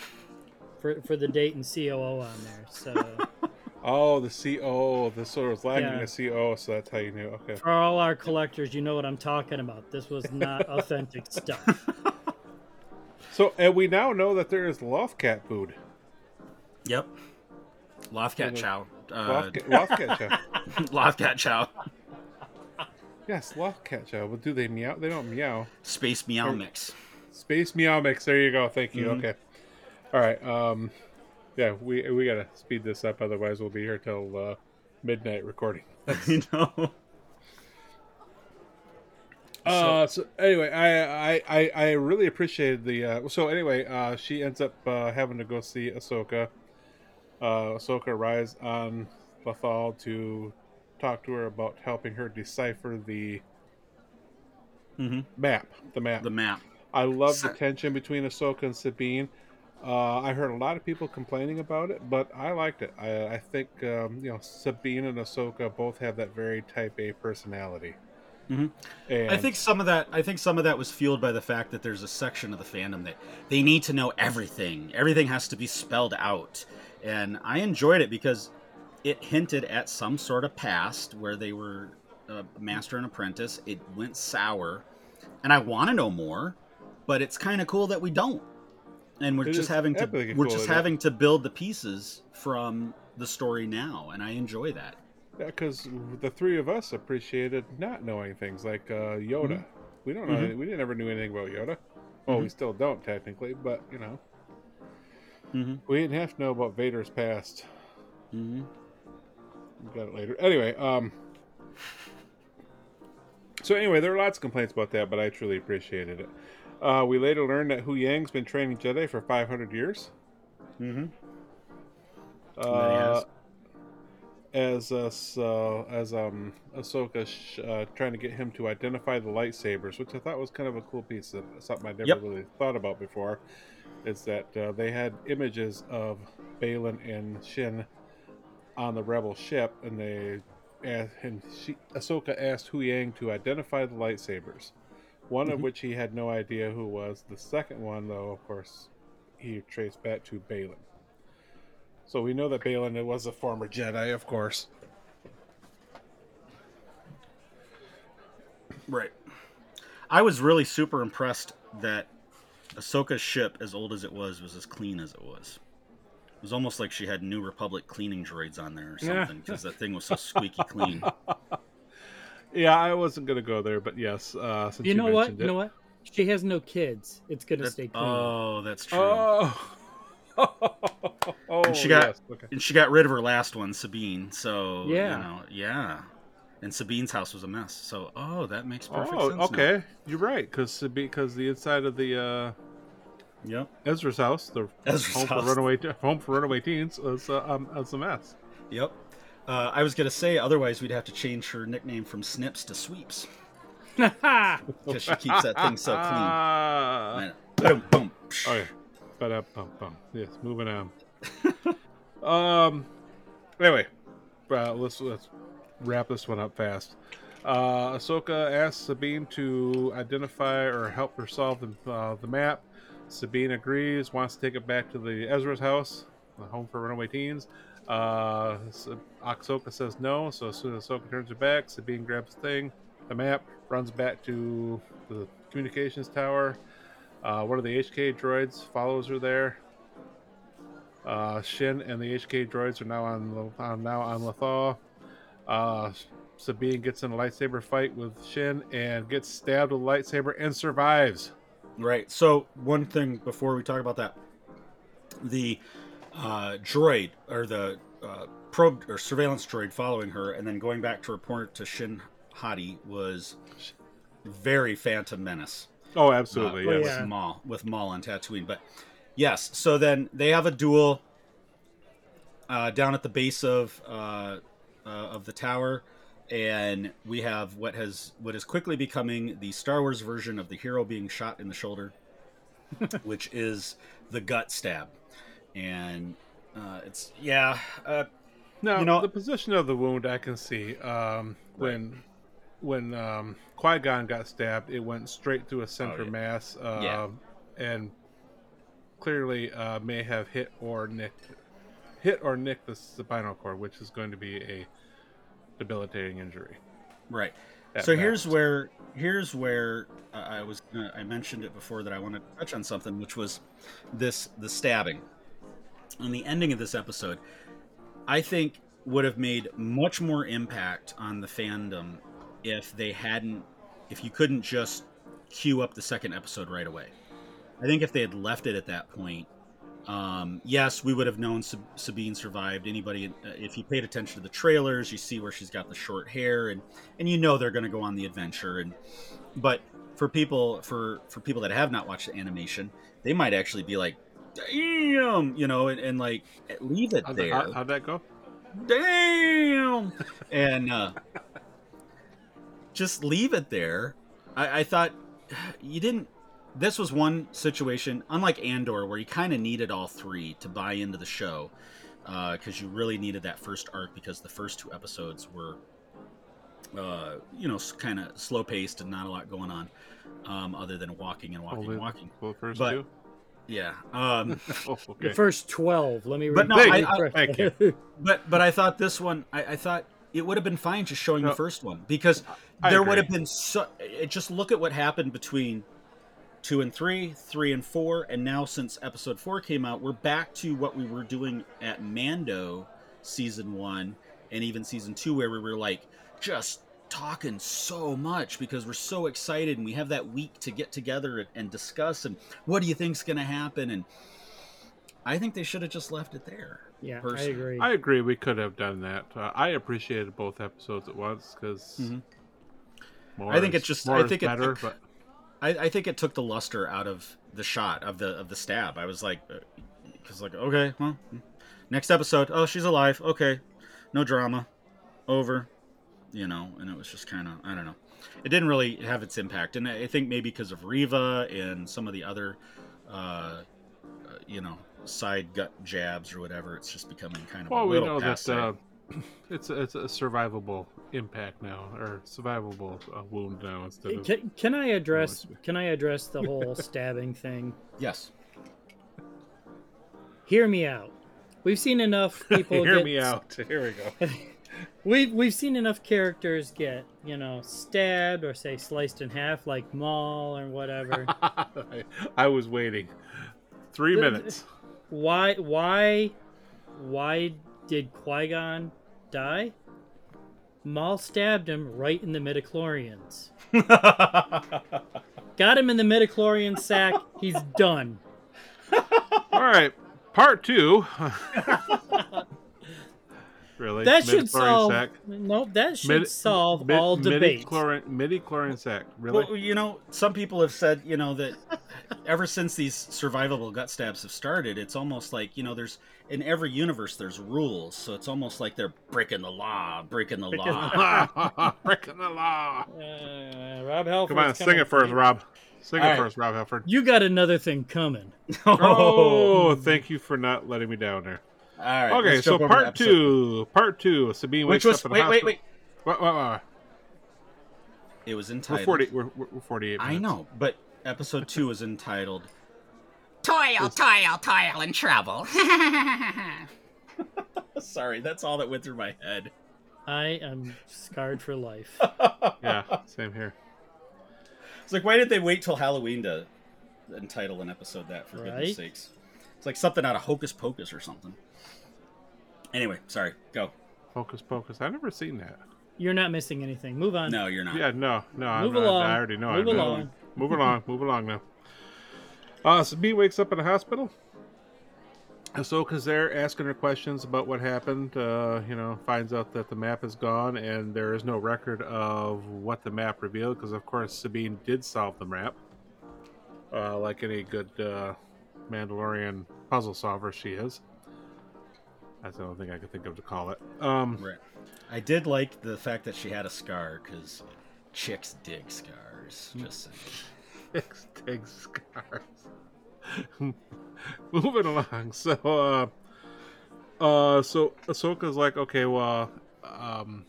for for the date and COO on there. So oh, the CO, the sort of lagging Yeah. a CO, so that's how you knew. Okay, for all our collectors, you know what I'm talking about. This was not authentic stuff. so and we now know that there is Loth Cat food. Yep. Lothcat. Chow. Uh, Loth Cat, Loth Cat chow. Lothcat Chow. Yes, Loth Cat chow. But do they meow? They don't meow. Space Meow Mix. Space meow mix. There you go. Thank you. Mhm. Okay. All right. Um, yeah, we we gotta speed this up, otherwise we'll be here till uh, midnight recording. you know. Uh, so anyway, I, I, I, I really appreciated the. Uh, so anyway, uh, she ends up uh, having to go see Ahsoka. Uh, Ahsoka arrives on Lothal to talk to her about helping her decipher the hmm map. The map. The map. I love the tension between Ahsoka and Sabine. Uh, I heard a lot of people complaining about it, but I liked it. I, I think um, you know Sabine and Ahsoka both have that very Type A personality. Mhm. And I think some of that. I think some of that was fueled by the fact that there's a section of the fandom that they need to know everything. Everything has to be spelled out, and I enjoyed it because it hinted at some sort of past where they were a master and apprentice. It went sour, and I want to know more, but it's kind of cool that we don't, and we're It just having to we're cool just having to build the pieces from the story now, and I enjoy that. Yeah, because the three of us appreciated not knowing things like uh, Yoda. Mhm. We don't know. Mhm. any- we didn't ever knew anything about Yoda. Well, we Mhm. still don't technically, but you know, Mm-hmm. we didn't have to know about Vader's past. Mm-hmm. We got it later. Anyway, um. So anyway, there are lots of complaints about that, but I truly appreciated it. Uh, we later learned that Hu Yang's been training Jedi for 500 years. Mm-hmm. Uh, as us, uh, as um, Ahsoka sh- uh, trying to get him to identify the lightsabers, which I thought was kind of a cool piece of something I never Yep. really thought about before. Is that uh, they had images of Baylan and Shin on the rebel ship, and they asked, and she, Ahsoka asked Hu Yang to identify the lightsabers. One of Mhm. which he had no idea who was. The second one, though, of course, he traced back to Baylan. So we know that Baylan was a former Jedi, of course. Right. I was really super impressed that Ahsoka's ship, as old as it was, was as clean as it was. It was almost like she had New Republic cleaning droids on there or something, because that thing was so squeaky clean. Yeah, I wasn't gonna go there, but yes. Uh, since You know what? mentioned You know what? She has no kids. It's gonna That- stay clean. oh, that's true. Oh. oh, And she got- yes, okay. and she got rid of her last one, Sabine. So Yeah. you know, yeah. And Sabine's house was a mess. So oh, that makes perfect Oh, sense. now. okay. You're right, because because the inside of the uh, Yep. Ezra's house, the Ezra's home house. for runaway home for runaway teens, was uh, um, was a mess. Yep. Uh, I was gonna say otherwise we'd have to change her nickname from Snips to Sweeps because she keeps that thing so clean. Boom, boom. Okay. But uh, bum, bum. Yes, moving on. um. Anyway, uh, let's let's wrap this one up fast. Uh, Ahsoka asks Sabine to identify or help her solve the uh, the map. Sabine agrees, wants to take it back to the Ezra's house, the home for runaway teens. Uh, Ahsoka says no, so as soon as Ahsoka turns her back, Sabine grabs the thing, the map, runs back to the communications tower. Uh, one of the HK droids follows her there. Uh, Shin and the HK droids are now on uh, now on Lothal. Uh, Sabine gets in a lightsaber fight with Shin and gets stabbed with a lightsaber and survives. Right. So one thing before we talk about that, the uh, droid or the uh, probe or surveillance droid following her and then going back to report to Shin Hati was very Phantom Menace. Oh, absolutely, uh, yes. yeah. with Maul with Maul on Tatooine. But yes, so then they have a duel uh, down at the base of uh, uh, of the tower, and we have what has what is quickly becoming the Star Wars version of the hero being shot in the shoulder, which is the gut stab, and uh, it's yeah. Uh, Now, You know- the position of the wound I can see. Um, when when um, Qui Gon got stabbed, it went straight through a center Oh, yeah. mass, uh, Yeah. and clearly uh, may have hit or nicked hit or nick the spinal cord, which is going to be a debilitating injury. Right. so here's where here's where I was gonna, I mentioned it before that I want to touch on something which was this the stabbing. On the ending of this episode, I think would have made much more impact on the fandom if they hadn't if you couldn't just queue up the second episode right away. I think if they had left it at that point, um, yes, we would have known Sab- Sabine survived. Anybody, uh, if you paid attention to the trailers, you see where she's got the short hair, and and you know they're going to go on the adventure. And but for people for for people that have not watched the animation, they might actually be like, "Damn," you know, and, and like leave it How'd, there. how, how'd that go? Damn, and uh, just leave it there. I, I thought you didn't this was one situation, unlike Andor, where you kind of needed all three to buy into the show, because you really needed that first arc because the first two episodes were, uh, you know, kind of slow paced and not a lot going on, um, other than walking and walking Only and walking. well, the first But- two. Yeah. Um, Oh, The first twelve. Let me. But no, read- I- I- thank that. But but I thought this one, I, I thought it would have been fine just showing No. the first one because I there would have been so. It, just look at what happened between two and three, three and four, and now since episode four came out, we're back to what we were doing at Mando season one and even season two, where we were like just talking so much because we're so excited and we have that week to get together and, and discuss and what do you think's going to happen and. I think they should have just left it there. yeah, I agree. I agree. We could have done that. Uh, I appreciated both episodes at once because Mhm. I think is- it's just- more I think it better. took- but I, I think it took the luster out of the shot of the of the stab. I was like, because like okay, well, next episode. Oh, she's alive. Okay, no drama, over. You know, and it was just kind of I don't know. It didn't really have its impact, and I think maybe because of Reva and some of the other, uh, uh, you know, side gut jabs or whatever, it's just becoming kind of well, a we little know that uh, it's a, it's a survivable impact now, or survivable uh, wound now instead of. Can, can I address? Can I address the whole stabbing thing? yes. Hear me out. We've seen enough people. Hear get me out. Here we go. We've we've seen enough characters get you know stabbed or say sliced in half like Maul or whatever. I, I was waiting. Three The- minutes. why why why did Qui Gon die? Maul stabbed him right in the midichlorians. Got him in the midichlorian sack. He's done. All right, part two. really? That should Midichlorian solve. sac? Nope, that should Midi- solve mid- all debate. Midichlorian, midichlorian sac. Really? Well, you know, some people have said, you know, that ever since these survivable gut stabs have started, it's almost like, you know, there's in every universe there's rules, so it's almost like they're breaking the law, breaking the law. Breaking the law. Uh, Rob Halford. Come on, sing it first, Rob. Sing All it right. first, Rob Halford. You got another thing coming. Oh, thank you for not letting me down there. All right. Okay, so jump over to part two. Part two. Sabine which wakes was up in a wait, wait, hospital. wait. What, what, what? It was We're entitled. forty. We're, we're we're forty-eight. I know, but episode two was entitled. Toil, toil, toil, and trouble. Sorry, that's all that went through my head. I am scarred for life. Yeah, same here. It's like, why did they wait till Halloween to entitle an episode that? For Right. goodness sakes, it's like something out of Hocus Pocus or something. Anyway, sorry. Go. Focus, focus. I've never seen that. You're not missing anything. Move on. No, you're not. Yeah, no, no. I'm Move not, along. I already know. Move I'm not. along. Move along. Move along now. Uh, Sabine wakes up in a hospital. Ahsoka's there asking her questions about what happened. Uh, you know, finds out that the map is gone and there is no record of what the map revealed because, of course, Sabine did solve the map. Uh, like any good uh, Mandalorian puzzle solver, she is. That's the only thing I could think of to call it. Um, Right. I did like the fact that she had a scar because chicks dig scars. Just saying. Six big scars. Moving along. So, uh, uh, so Ahsoka's like, okay, well, um,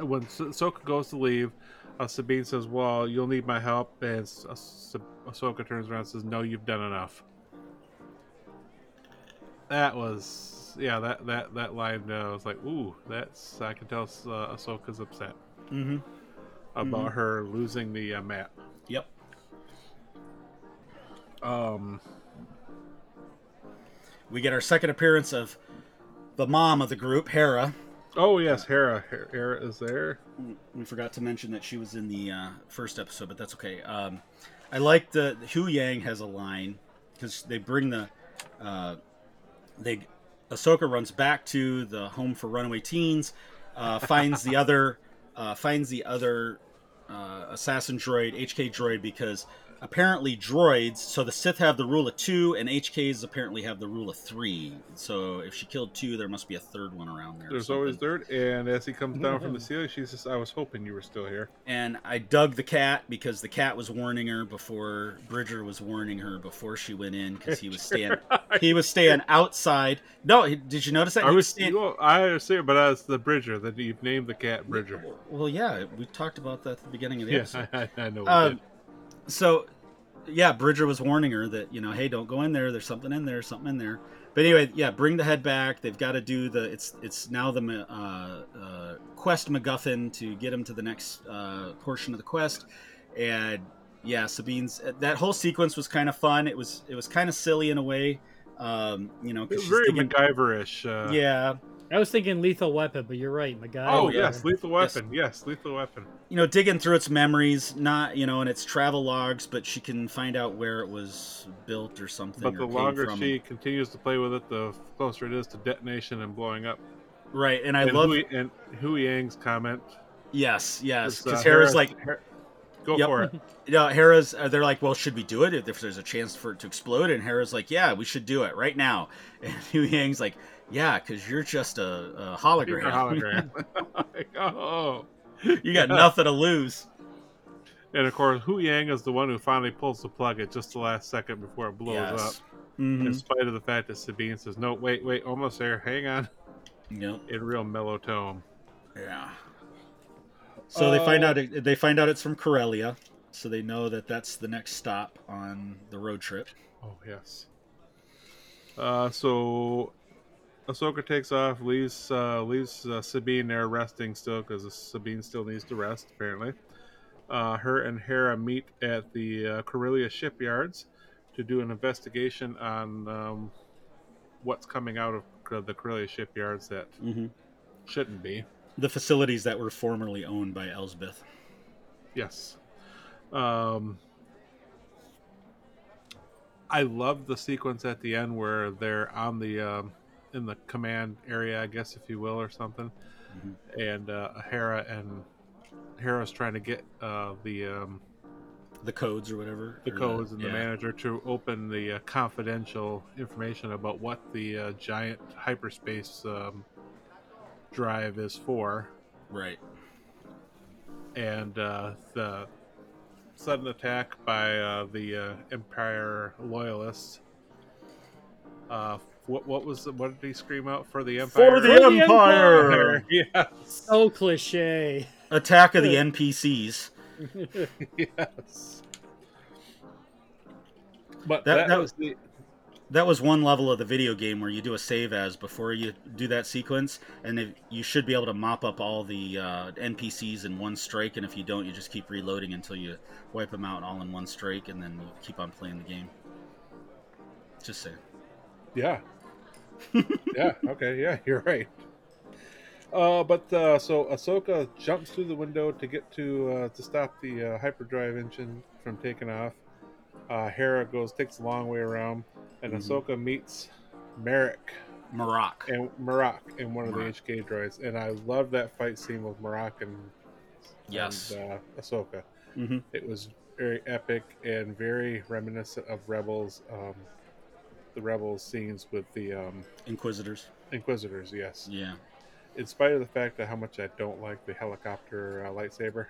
when Ah- Ahsoka goes to leave, uh, Sabine says, well, you'll need my help. And Ah- Ahsoka turns around and says, no, you've done enough. That was, yeah, that, that, that line, uh, was like, ooh, that's, I can tell uh, Ahsoka's upset Mm-hmm. about her losing the uh, map. Yep. Um, We get our second appearance of the mom of the group, Hera. Oh yes, Hera. Hera- is there. We forgot to mention that she was in the uh, first episode, but that's okay. Um, I like the Hu Yang has a line because they bring the uh, they Ahsoka runs back to the home for runaway teens, uh, finds the other uh, finds the other uh, assassin droid HK droid because apparently droids. So the Sith have the rule of two, and HKs apparently have the rule of three. So if she killed two, there must be a third one around there. There's always third, and as he comes down from the ceiling, she says, "I was hoping you were still here." And I dug the cat because the cat was warning her before Bridger was warning her before she went in because he was staying he was staying outside. No, he- did you notice that? I He was, staying- well, I understand, but as the Bridger, that you've named the cat Bridger. Well, yeah, we talked about that at the beginning of the Yeah, episode. I, I, know. we Um, did. So yeah bridger was warning her that you know hey don't go in there. There's something in there something in there. But anyway yeah bring the head back. They've got to do the it's it's now the uh, uh, quest macguffin to get him to the next uh, portion of the quest. And yeah sabine's that whole sequence was kind of fun. It was it was kind of silly in a way um you know It 'cause was she's very thinking- MacGyverish. Uh, yeah I was thinking Lethal Weapon, but you're right, my guy. Oh yeah. yes, lethal weapon. Yes, lethal weapon. you know digging through its memories not you know and its travel logs but she can find out where it was built or something But or the came longer from. she continues to play with it, the closer it is to detonation and blowing up. right and i and love Hu, and Hu Yang's comment. yes yes because uh, hera's Hera- like Her- go Yep. for it. you know, hera's uh, they're like well should we do it if, if there's a chance for it to explode and hera's like yeah we should do it right now and Hu Yang's like yeah because you're just a, a hologram You're a hologram. Like, oh. you got nothing to lose And of course, Hu Yang is the one who finally pulls the plug at just the last second before it blows up. yes Mhm. In spite of the fact that Sabine says, "No, wait, wait, almost there. Hang on." Yep. In real mellow tone. Yeah. So they find Uh, out they find out it's from Corellia, so they know that that's the next stop on the road trip. Oh yes. Uh, so Ahsoka takes off, leaves uh, leaves uh, Sabine there resting still because Sabine still needs to rest apparently. Uh, her and Hera meet at the uh, Corellia shipyards to do an investigation on um, what's coming out of the Corellia shipyards that Mm-hmm. shouldn't be. The facilities that were formerly owned by Elsbeth. Yes. Um, I love the sequence at the end where they're on the um, in the command area, I guess, if you will, or something, and uh, Hera and Hera's trying to get uh, the um, The codes or whatever. the or codes and the yeah. manager to open the uh, confidential information about what the uh, giant hyperspace um, drive is for. Right. and uh, the sudden attack by uh, the uh, Empire loyalists. What what was the, what did he scream out for the Empire? For the For the Empire! yes, So cliche. Attack of the NPCs. yes. But That- that, that was the That was one level of the video game where you do a save as before you do that sequence, and if, you should be able to mop up all the uh, NPCs in one strike. And if you don't, you just keep reloading until you wipe them out all in one strike, and then you keep on playing the game. Just saying. Yeah, yeah. Okay, yeah, you're right. Uh, but uh, so Ahsoka jumps through the window to get to uh, to stop the uh, hyperdrive engine from taking off. Uh, Hera goes takes a long way around, and Mhm. Ahsoka meets Merrick Marrok. and Marrok in one of the HK droids, and I love that fight scene with Marrok and Yes. and, uh, Ahsoka. hmm It was very epic and very reminiscent of Rebels, um, the Rebels scenes with the um, Inquisitors. Inquisitors. Yes, Yeah. in spite of the fact that how much I don't like the helicopter uh, lightsaber,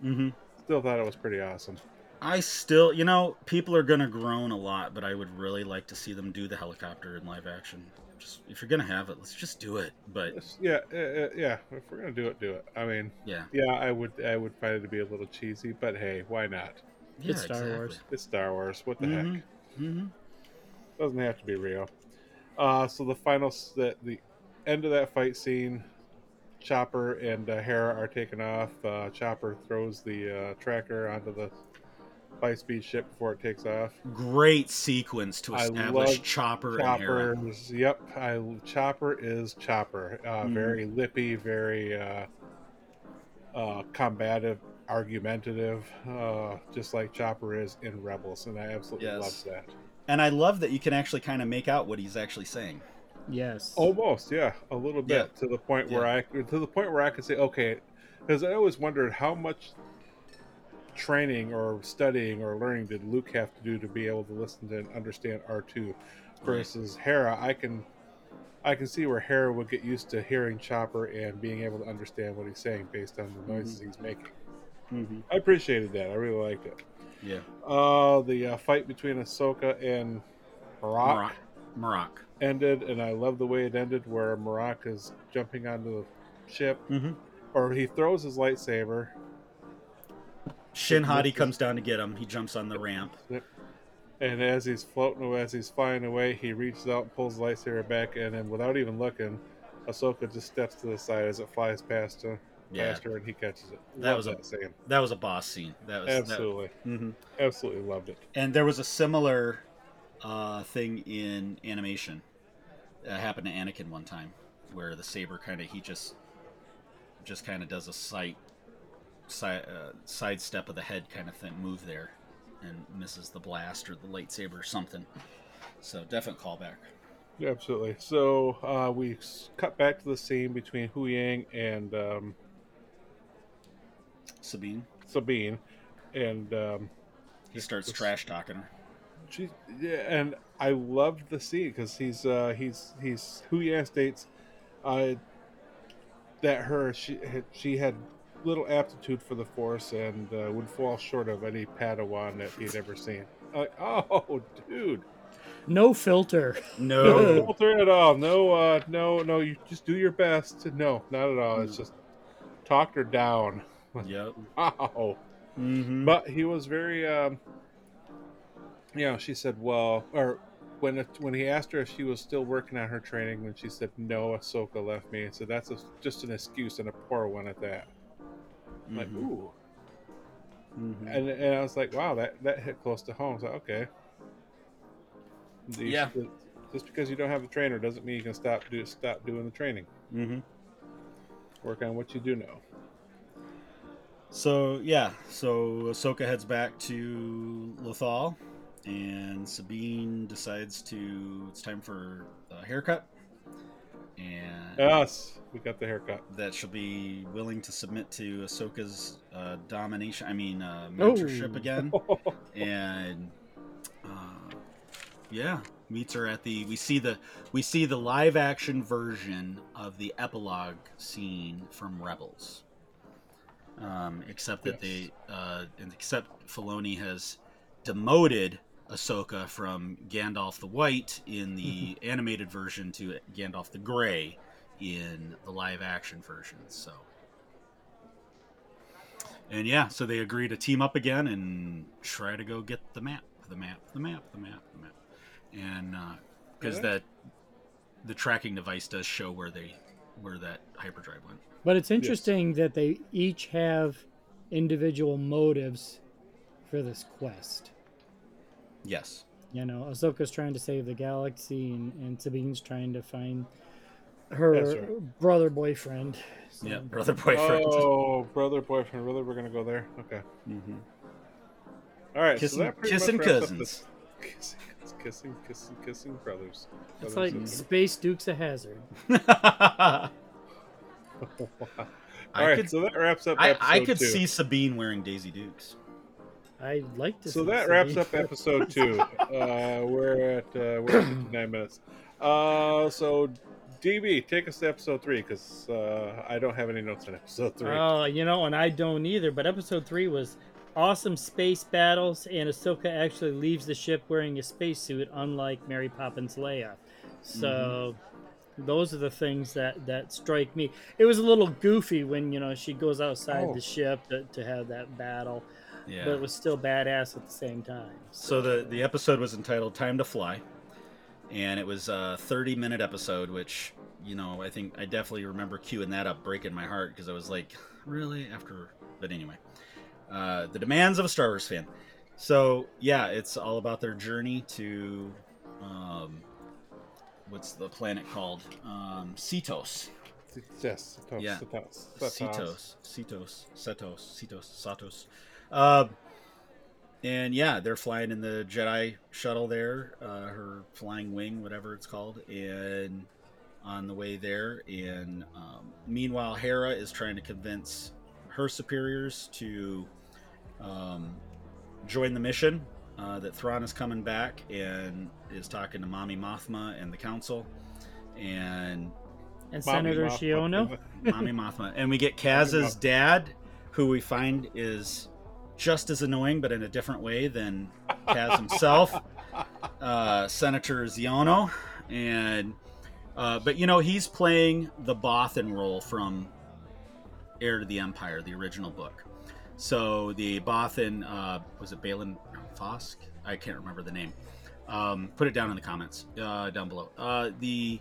hmm still thought it was pretty awesome. I still, you know, people are gonna groan a lot, but I would really like to see them do the helicopter in live action. Just if you're gonna have it, let's just do it. But Yeah, uh, uh, yeah. If we're gonna do it, do it. I mean, yeah, yeah, I would, I would find it to be a little cheesy, but hey, why not? yeah It's Star Wars. It's Star Wars. What the Mhm. heck? hmm Doesn't have to be real. Uh, so the final, s- the, the end of that fight scene, Chopper and uh, Hera are taken off. Uh, Chopper throws the uh, tracker onto the high speed ship before it takes off. Great sequence to establish Chopper Chopper, and Hera. Yep, I, Chopper is Chopper. Uh, Mhm. Very lippy, very uh, uh, combative, argumentative, uh, just like Chopper is in Rebels, and I absolutely Yes. love that. And I love that you can actually kind of make out what he's actually saying. Yes. Almost, yeah, a little bit Yeah. to the point where I to the point where I could say, okay, because I always wondered how much training or studying or learning did Luke have to do to be able to listen to and understand R2 versus Hera? I can I can see where Hera would get used to hearing Chopper and being able to understand what he's saying based on the noises he's making. Mm-hmm. I appreciated that. I really liked it. Yeah. Uh, the uh, fight between Ahsoka and Marrok Marrok. Marrok. ended, and I love the way it ended, where Marrok is jumping onto the ship, Mm-hmm. or he throws his lightsaber. Shin Hati comes down to get him. He jumps on the ramp. And as he's floating away, as he's flying away, he reaches out and pulls the lightsaber back, and then without even looking, Ahsoka just steps to the side as it flies past her, Yeah. past her and he catches it. That Love was a- that scene. That was a boss scene. That was Absolutely, hmm absolutely loved it. And there was a similar uh, thing in animation that happened to Anakin one time, where the saber kind of he just just kind of does a side side uh, sidestep of the head kind of thing move there, and misses the blast or the lightsaber or something. So definite callback. Yeah, absolutely. So uh, we cut back to the scene between Hu Yang and um, Sabine, Sabine, and um, he starts This- trash talking her. She, yeah, and I love the scene because he's uh, he's he's Hu Yang states uh, that her she had, she had little aptitude for the Force and uh, would fall short of any Padawan that he'd ever seen. Like, oh, dude, No filter. no No. filter at all. No, uh, no, no. You just do your best. No, not at all. It's just talked her down. Yep. Wow. Mm-hmm. But he was very, um, you know, she said, well, or when it, when he asked her if she was still working on her training, when she said, no, Ahsoka left me. And so that's a, just an excuse and a poor one at that. I'm Like, ooh. Mhm. And, and I was like, wow, that, that hit close to home. So, okay. You Yeah. should- Just because you don't have a trainer doesn't mean you can stop do stop doing the training. Mhm. Work on what you do know. So yeah, so Ahsoka heads back to Lothal, and Sabine decides to it's time for a haircut, and Yes, we got the haircut. that she'll be willing to submit to Ahsoka's uh, domination. I mean, uh, Oh. mentorship again, and uh, yeah, meets her at the. We see the we see the live action version of the epilogue scene from Rebels. Um, except that Yes. they, uh, and except Filoni has demoted Ahsoka from Gandalf the White in the animated version to Gandalf the Gray in the live action version. So, and yeah, so they agree to team up again and try to go get the map, the map, the map, the map, the map, and because Yeah. that the tracking device does show where they where that hyperdrive went. But it's interesting that they each have individual motives for this quest. Yes. You know, Ahsoka's trying to save the galaxy, and, and Sabine's trying to find her That's right. brother boyfriend. So- Yeah, brother boyfriend. Oh, brother, boyfriend. Really, we're gonna go there? Okay. Mhm. All right. Kissing- so kissing much wraps up cousins. Kissing, kissing, kissing, kissing brothers. It's like and- Space Dukes of Hazard. I All right. could- so that wraps up. I, Episode I could two. see Sabine wearing Daisy Dukes. I'd like to. So see that wraps up episode two. Uh, we're at uh, we're at 59 minutes. Uh, so DB, take us to episode three because uh, I don't have any notes on episode three. Oh, you know, and I don't either. But episode three was awesome space battles, and Ahsoka actually leaves the ship wearing a spacesuit, unlike Mary Poppins Leia. So. Those are the things that, that strike me. It was a little goofy when you know she goes outside Oh. the ship to, to have that battle, Yeah. but it was still badass at the same time. So the the episode was entitled "Time to Fly," and it was a 30 minute episode, which you know I think I definitely remember queuing that up, breaking my heart because I was like, really after. But anyway, uh, the demands of a Star Wars fan. So yeah, it's all about their journey to. Um, What's the planet called? Um, Seatos. yes. Seatos, Yeah. Seatos, Seatos, Seatos, Seatos, Seatos, Satos. Uh, and yeah, they're flying in the Jedi shuttle there, uh, her flying wing, whatever it's called, and on the way there. And um, meanwhile, Hera is trying to convince her superiors to um, join the mission. Uh, that Thrawn is coming back and is talking to Mommy Mothma and the Council, and And Mommy Senator Mothma. Xiono. Mommy Mothma, and we get Kaz's dad, who we find is just as annoying, but in a different way than Kaz himself, uh, Senator Xiono, and uh, but you know he's playing the Bothan role from Heir to the Empire, the original book. So the Bothan uh, was it Balin Fosk? I can't remember the name. Um, put it down in the comments uh, down below. Uh, the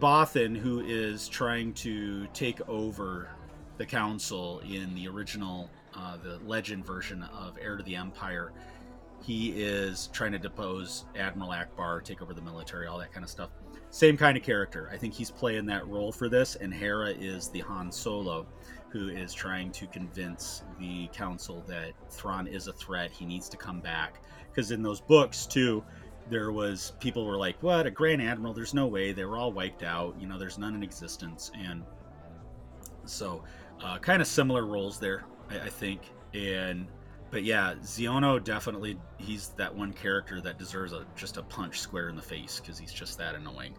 Bothan, who is trying to take over the council in the original, uh, the legend version of Heir to the Empire, he is trying to depose Admiral Akbar, take over the military, all that kind of stuff. Same kind of character. I think he's playing that role for this, and Hera is the Han Solo, who is trying to convince the council that Thrawn is a threat. He needs to come back because in those books too, there was people were like, "What a Grand Admiral? There's no way. They were all wiped out. You know, there's none in existence." And so, uh, kind of similar roles there, I, I think. And but yeah, Xiono definitely he's that one character that deserves a just a punch square in the face because he's just that annoying.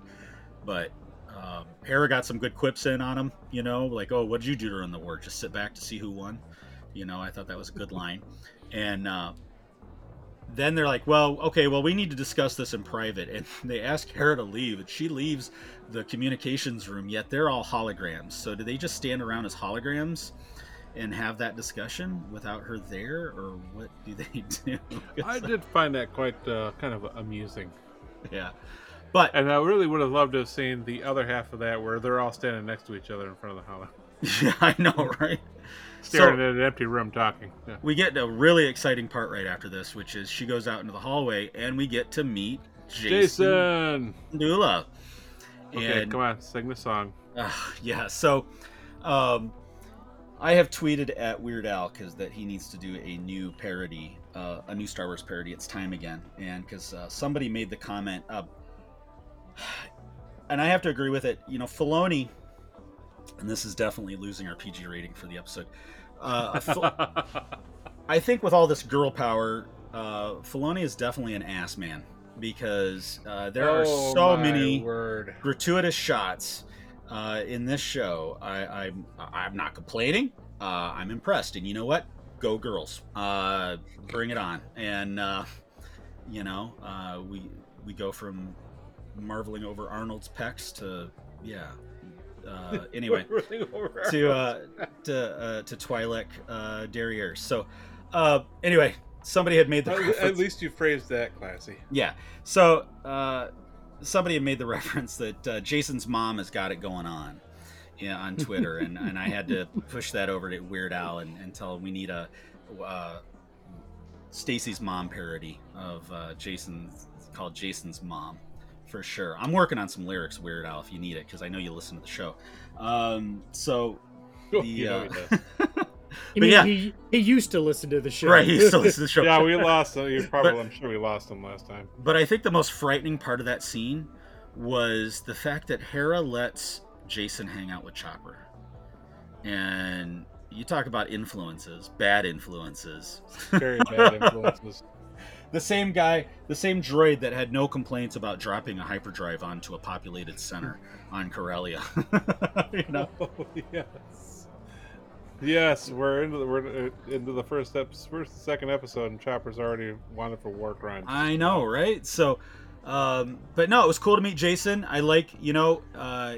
But um, Hera got some good quips in on him, you know, like, "Oh, what did you do during the war? Just sit back to see who won." You know, I thought that was a good line. And uh, then they're like, "Well, okay, well, we need to discuss this in private." And they ask Hera to leave, and she leaves the communications room. Yet they're all holograms. So do they just stand around as holograms and have that discussion without her there, or what do they do? I did find that quite uh, kind of amusing. yeah, but And I really would have loved to have seen the other half of that where they're all standing next to each other in front of the hollow, yeah, I know, right? staring So- at an empty room talking. Yeah. we get a really exciting part right after this, which is she goes out into the hallway and we get to meet Jacen, Jacen! Dula. Okay, and come on, sing the song. uh, yeah, so um, I have tweeted at Weird Al because that he needs to do a new parody, uh, a new Star Wars parody. It's time again, and because uh, somebody made the comment, uh, and I have to agree with it. You know, Filoni, and this is definitely losing our PG rating for the episode. Uh, Fil- I think with all this girl power, uh, Filoni is definitely an ass man because uh, there are Oh, so many word. gratuitous shots uh, in this show. I, I'm I'm not complaining. Uh, I'm impressed, and you know what? Go girls! Uh, bring it on! And uh, you know, uh, we we go from marveling over Arnold's pecs to yeah. Uh, anyway, to uh, to uh, to Twi'lek uh, derriere. So uh, anyway, somebody had made the At, reference. at least you phrased that classy. Yeah. So uh, somebody had made the reference that uh, Jacen's mom has got it going on. Yeah, on Twitter, and, and I had to push that over to Weird Al and, and tell him we need a uh, Stacy's mom parody of uh, Jacen called Jacen's mom for sure. I'm working on some lyrics, Weird Al, if you need it, because I know you listen to the show. Um, so the, you know he uh, does. You But mean yeah. he, he used to listen to the show. right, he still listens to the show. yeah, we lost him. You probably, But- I'm sure we lost him last time. But I think the most frightening part of that scene was the fact that Hera lets Jacen hang out with Chopper. And you talk about influences, bad influences. Very bad influences. The same guy, the same droid that had no complaints about dropping a hyperdrive onto a populated center on Corellia. you know? Oh, yes. Yes, we're into the we're into the first ep- first second episode, and Chopper's already wanted for war crimes. I know, right? So, um, but no, it was cool to meet Jacen. I like, you know, uh,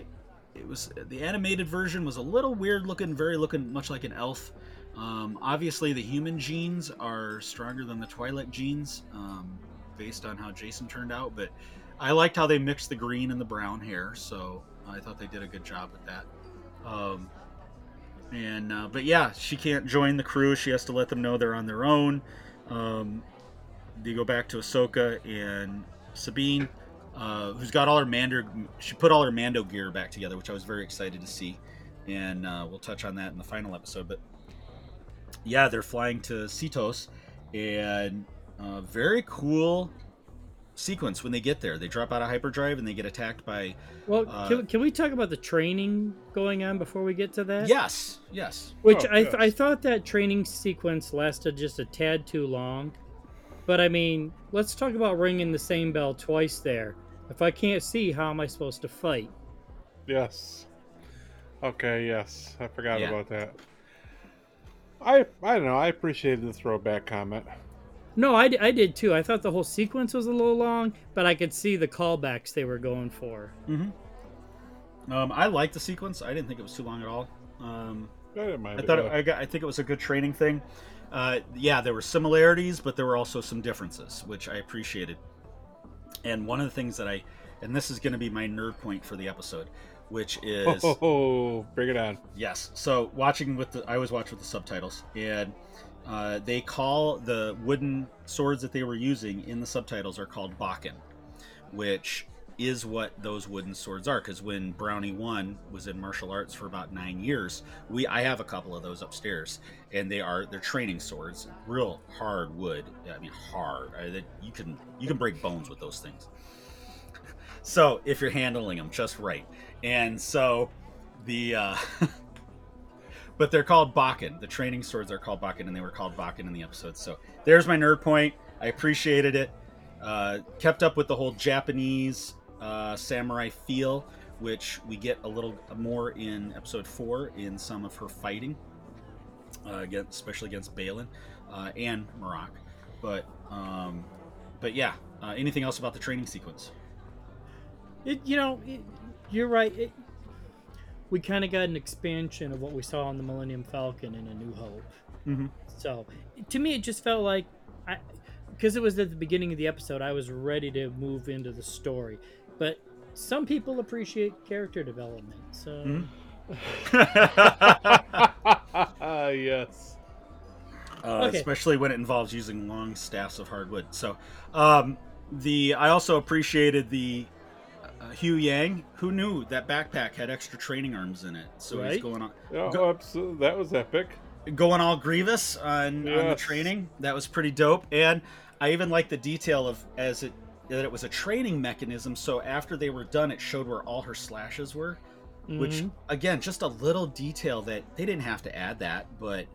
it was the animated version was a little weird looking, very looking much like an elf. Um, obviously, the human genes are stronger than the Twi'lek genes, um, based on how Jacen turned out. But I liked how they mixed the green and the brown hair, so I thought they did a good job with that. Um, and uh, but yeah, she can't join the crew. She has to let them know they're on their own. Um, they go back to Ahsoka and Sabine, uh, who's got all her Mando. She put all her Mando gear back together, which I was very excited to see, and uh, we'll touch on that in the final episode. But yeah, they're flying to Seatos, and uh, very cool sequence when they get there. They drop out of hyperdrive and they get attacked by. Well, Uh, can, can we talk about the training going on before we get to that? Yes, yes. Which Oh, I, th- yes. I thought that training sequence lasted just a tad too long. But I mean, let's talk about ringing the same bell twice there. If I can't see, how am I supposed to fight? Yes. Okay, yes. I forgot Yeah. about that. I I don't know. I appreciated the throwback comment. No, I, I did too. I thought the whole sequence was a little long, but I could see the callbacks they were going for. Um, I liked the sequence. I didn't think it was too long at all. Um, I didn't mind I thought yeah. I got. I think it was a good training thing. Uh, yeah, there were similarities, but there were also some differences, which I appreciated. And one of the things that I, and this is going to be my nerd point for the episode, which is Oh, bring it on. yes. So watching with the, I always watch with the subtitles, and uh, they call the wooden swords that they were using in the subtitles are called bokken, which is what those wooden swords are. Because when Brownie One was in martial arts for about nine years, we I have a couple of those upstairs, and they are they're training swords, real hard wood. I mean hard. I, that you can you can break bones with those things. So if you're handling them just right, and so the. Uh, But they're called Bokken. The training swords are called Bokken, and they were called Bokken in the episode. So there's my nerd point. I appreciated it. Uh, kept up with the whole Japanese uh, samurai feel, which we get a little more in episode four in some of her fighting, uh, again, especially against Baylan uh, and Marrok. But um, but yeah, uh, anything else about the training sequence? It, you know, it, you're right. It, we kind of got an expansion of what we saw on the Millennium Falcon in A New Hope. Mm-hmm. So, to me, it just felt like I, because it was at the beginning of the episode, I was ready to move into the story. But some people appreciate character development, so yes. uh, Okay. especially when it involves using long staffs of hardwood. So, um, the I also appreciated the uh, Hu Yang. Who knew that backpack had extra training arms in it? So he's going on Oh, Go- absolutely. That was epic. going all Grievous on, on the training. That was pretty dope. And I even like the detail of as it that it was a training mechanism. So after they were done, it showed where all her slashes were. Which Mhm. again, just a little detail that they didn't have to add that, but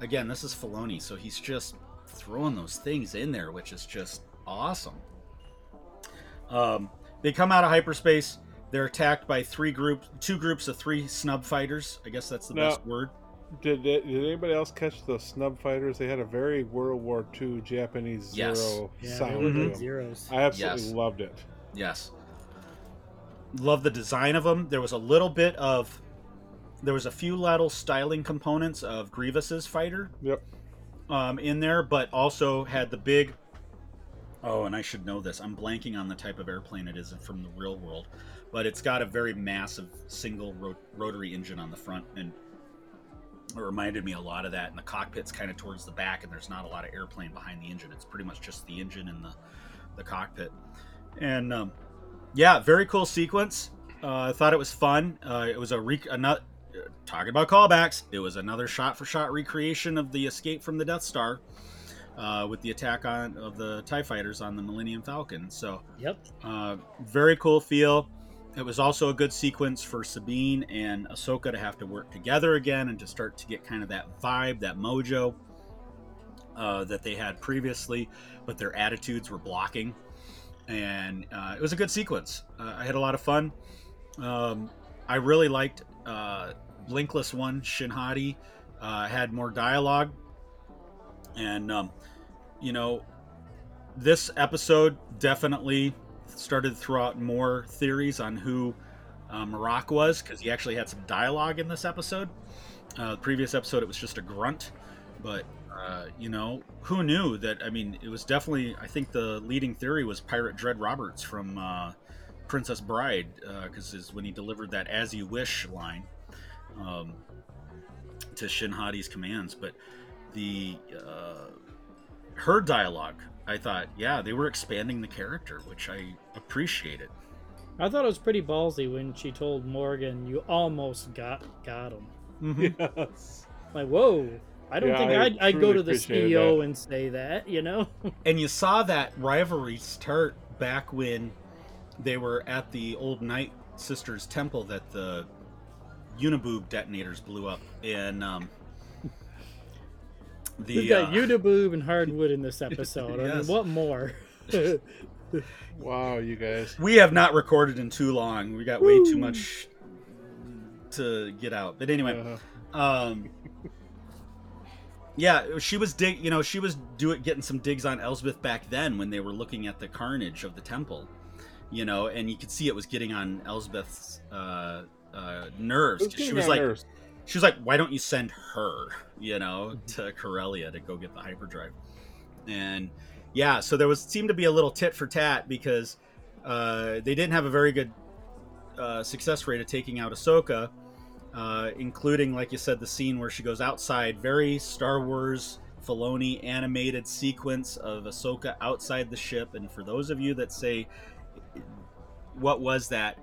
again, this is Filoni, so he's just throwing those things in there, which is just awesome. Um, they come out of hyperspace. They're attacked by three groups, two groups of three snub fighters. I guess that's the No. best word. Did did anybody else catch the snub fighters? They had a very World War II Japanese Yes. zero yeah, they sound were to good zeros. I absolutely Yes. loved it. Yes. Love the design of them. There was a little bit of, there was a few little styling components of Grievous's fighter Yep. um, in there, but also had the big. Oh, and I should know this. I'm blanking on the type of airplane it is from the real world, but it's got a very massive single ro- rotary engine on the front, and it reminded me a lot of that. And the cockpit's kind of towards the back, and there's not a lot of airplane behind the engine. It's pretty much just the engine and the the cockpit. And um, yeah, very cool sequence. Uh, I thought it was fun. Uh, it was a re- another talking about callbacks. It was another shot-for-shot recreation of the escape from the Death Star uh, with the attack on of the Tie Fighters on the Millennium Falcon. So Yep. uh, very cool feel. It was also a good sequence for Sabine and Ahsoka to have to work together again and to start to get kind of that vibe, that mojo uh, that they had previously, but their attitudes were blocking. And uh, it was a good sequence. Uh, I had a lot of fun. Um, I really liked uh, Blinkless One, Shin Hati, uh, had more dialogue. And, um, you know, this episode definitely started to throw out more theories on who uh, Marrok was because he actually had some dialogue in this episode. Uh, the previous episode, it was just a grunt, but uh, you know, who knew that? I mean, it was definitely. I think the leading theory was Pirate Dread Roberts from uh, Princess Bride, because is when he delivered that "As You Wish" line um, to Shin Hati's commands. But the uh, her dialogue, I thought, yeah, they were expanding the character, which I appreciated. I thought it was pretty ballsy when she told Morgan, "You almost got got him." Yes. Like, whoa! I don't Yeah, think I I'd, I'd go to the CEO that. and say that. You know? and you saw that rivalry start back when they were at the old Night Sisters temple that the Uniboob detonators blew up, and um, the We've got uh, Uniboob and hardwood in this episode. I mean, what more? Wow, you guys. we have not recorded in too long. We got way too much to get out. But anyway, Uh, um, yeah, she was dig. You know, she was doing getting some digs on Elsbeth back then when they were looking at the carnage of the temple. You know, and you could see it was getting on Elsbeth's uh, uh, nerves. it's 'cause She was like, nerves. She was like, "Why don't you send her, you know, to Corellia to go get the hyperdrive?" And yeah, so there was seemed to be a little tit for tat because uh, they didn't have a very good uh, success rate of taking out Ahsoka, uh, including, like you said, the scene where she goes outside. Very Star Wars Filoni animated sequence of Ahsoka outside the ship. And for those of you that say, "What was that?"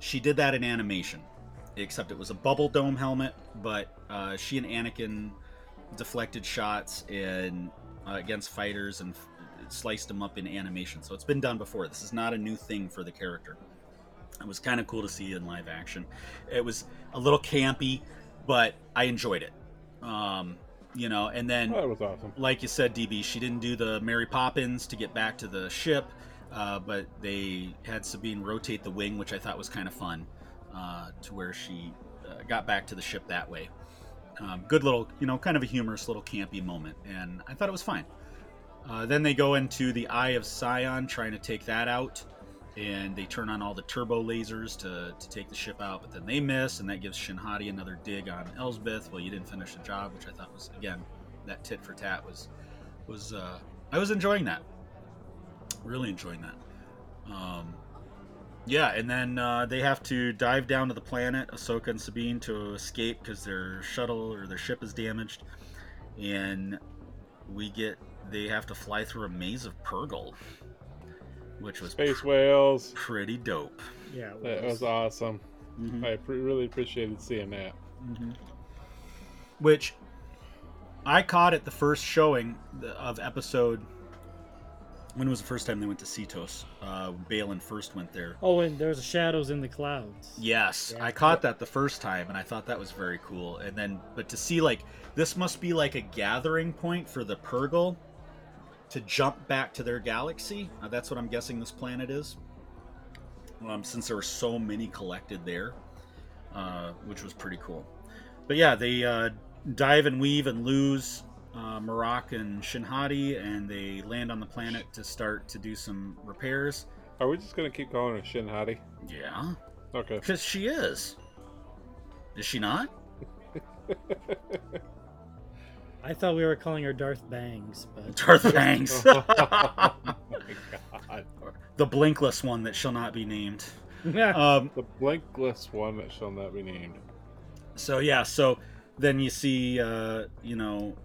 She did that in animation except it was a bubble dome helmet. But uh, she and Anakin deflected shots and uh, against fighters and f- sliced them up in animation. So it's been done before. This is not a new thing for the character. It was kind of cool to see in live action. It was a little campy, but I enjoyed it. Um, you know, and then Oh, was awesome. like you said, DB, she didn't do the Mary Poppins to get back to the ship, uh, but they had Sabine rotate the wing, which I thought was kind of fun, uh, to where she uh, got back to the ship that way. Um, good little, you know, kind of a humorous little campy moment, and I thought it was fine. Uh, then they go into the Eye of Sion, trying to take that out, and they turn on all the turbo lasers to, to take the ship out, but then they miss, and that gives Shin Hati another dig on Elsbeth. Well, you didn't finish the job, which I thought was again that tit for tat was was uh, I was enjoying that, really enjoying that. Um, yeah, and then uh, they have to dive down to the planet, Ahsoka and Sabine, to escape because their shuttle or their ship is damaged, and we get they have to fly through a maze of Purrgil, which was Space whales. pretty dope. yeah, it That was. was awesome. Mhm. I pre- really appreciated seeing that. which I caught at the first showing of episode. When was the first time they went to Seatos? Uh, Baylan first went there. Oh, and there's shadows in the clouds. Yes, Yeah. I caught that the first time, and I thought that was very cool. And then, but to see like this must be like a gathering point for the Purrgil to jump back to their galaxy. Uh, that's what I'm guessing this planet is. Um, since there were so many collected there, uh, which was pretty cool. But yeah, they uh, dive and weave and lose uh, Marrok and Shin Hati, and they land on the planet to start to do some repairs. Are we just gonna keep calling her Shin Hati? Yeah, Okay. because she is. Is she not? I thought we were calling her Darth Bangs, but Darth Bangs. oh my god. the blinkless one that shall not be named. yeah, Um, The blinkless one that shall not be named. so yeah, so then you see, uh, you know,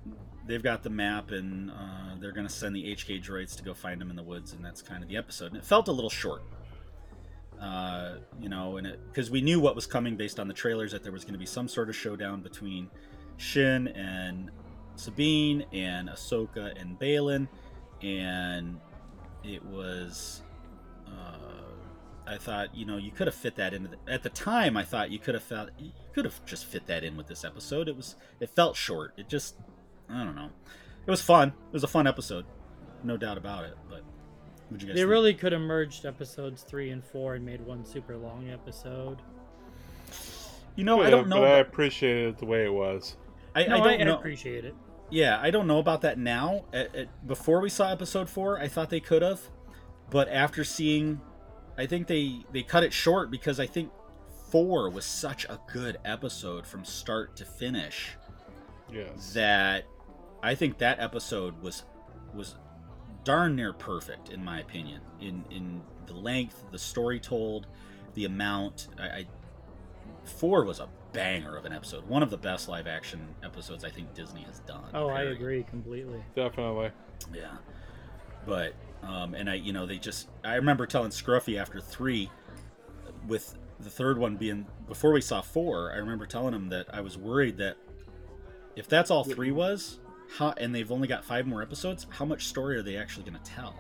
they've got the map and uh, they're going to send the HK droids to go find them in the woods, and that's kind of the episode. And it felt a little short, uh, you know, and because we knew what was coming based on the trailers that there was going to be some sort of showdown between Shin and Sabine and Ahsoka and Baylan, and it was. Uh, I thought, you know, you could have fit that into the, at the time. I thought you could have felt you could have just fit that in with this episode. It was it felt short. It just I don't know. It was fun. It was a fun episode, no doubt about it. But would you guys? they think? really could have merged episodes three and four and made one super long episode. You know, I don't know. But I about- appreciated it the way it was. I, No, I I, don't know. appreciate it. Yeah, I don't know about that now. At, at- before we saw episode four, I thought they could have, but after seeing, I think they they cut it short because I think four was such a good episode from start to finish Yes. that I think that episode was was darn near perfect in my opinion in in the length, the story told, the amount. I, I four was a banger of an episode, one of the best live action episodes I think Disney has done. Oh, I agree completely. Definitely. Yeah, but um, and I, you know, they just. I remember telling Scruffy after three, with the third one being before we saw four. I remember telling him that I was worried that if that's all three was, how and they've only got five more episodes, how much story are they actually going to tell?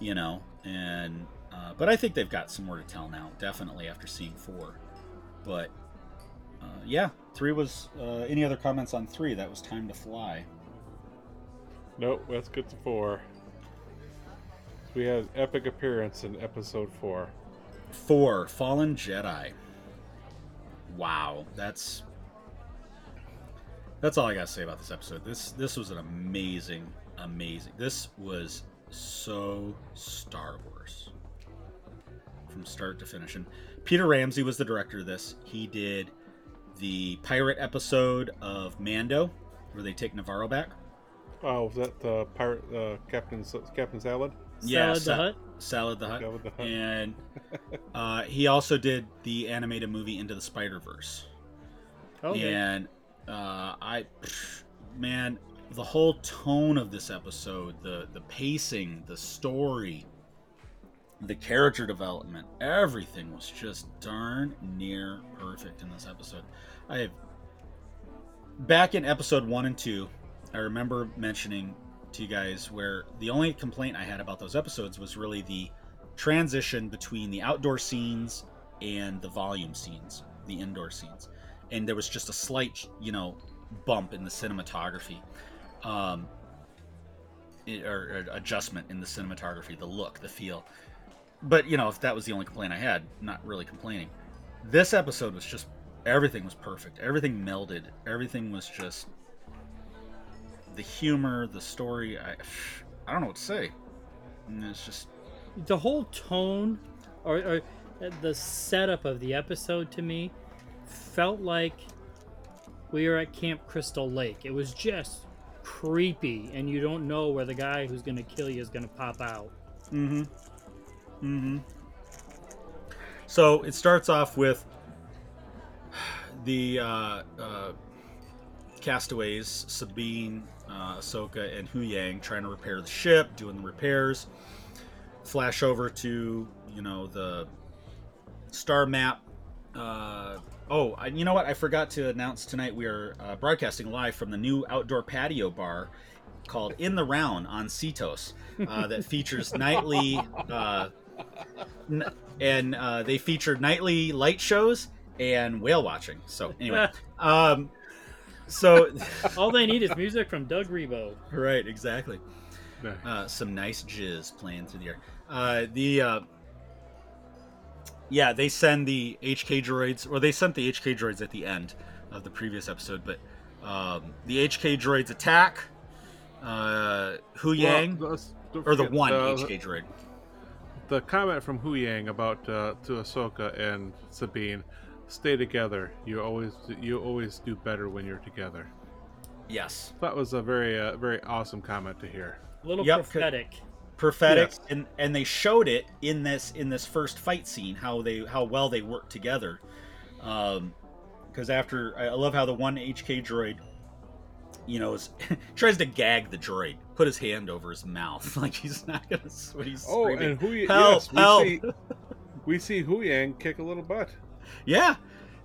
you know, and uh, but I think they've got some more to tell now. Definitely after seeing four, but uh, yeah, three was. Uh, any other comments on three? That was time to fly. Nope, let's get to four. We had epic appearance in episode four. Four, Fallen Jedi. Wow, that's that's all I gotta say about this episode. This this was an amazing, amazing. This was so Star Wars from start to finish. And Peter Ramsey was the director of this. He did the pirate episode of Mando, where they take Navarro back. Oh, was that the pirate uh, Captain Captain Salad? Salad the Sa- Hut. Salad the Hut. Salad the Hut. And uh, he also did the animated movie Into the Spider Verse. Okay. And uh, I, man, the whole tone of this episode, the the pacing, the story, the character development, everything was just darn near perfect in this episode. I have back in episode one and two, I remember mentioning to you guys where the only complaint I had about those episodes was really the transition between the outdoor scenes and the volume scenes, the indoor scenes. And there was just a slight, you know, bump in the cinematography. Um, it- or, or adjustment in the cinematography, the look, the feel. But, you know, if that was the only complaint I had, not really complaining. This episode was just everything was perfect. Everything melded. Everything was just the humor, the story. I, I don't know what to say. It's just the whole tone or, or the setup of the episode to me felt like we were at Camp Crystal Lake. It was just creepy, and you don't know where the guy who's going to kill you is going to pop out. Mm-hmm. Mm-hmm. So it starts off with the uh, uh, castaways, Sabine, uh, Ahsoka, and Hu Yang trying to repair the ship, doing the repairs. Flash over to you know the star map. Uh, oh, I, you know what? I forgot to announce tonight. We are uh, broadcasting live from the new outdoor patio bar called In the Round on Seatos uh, that features nightly uh, n- and uh, they feature nightly light shows and whale watching. So anyway, um, so All they need is music from Doug Rebo. right, exactly. Uh, some nice jizz playing through the air. Uh, the uh, yeah, they send the HK droids, or they sent the HK droids at the end of the previous episode, but um, the HK droids attack. Uh, Hu Yang Well, let's- or the one uh, HK droid. The comment from Hu Yang about uh, to Ahsoka and Sabine, stay together. You always you always do better when you're together. Yes, That was a very uh, very awesome comment to hear. A little Yep, 'cause- prophetic. Prophetic Yes. and and they showed it in this in this first fight scene how they how well they work together um because after I love how the one HK droid you know is, tries to gag the droid put his hand over his mouth like he's not gonna s- what he's Oh, screaming. and who Help, yes, we help. see we see Hu Yang kick a little butt. yeah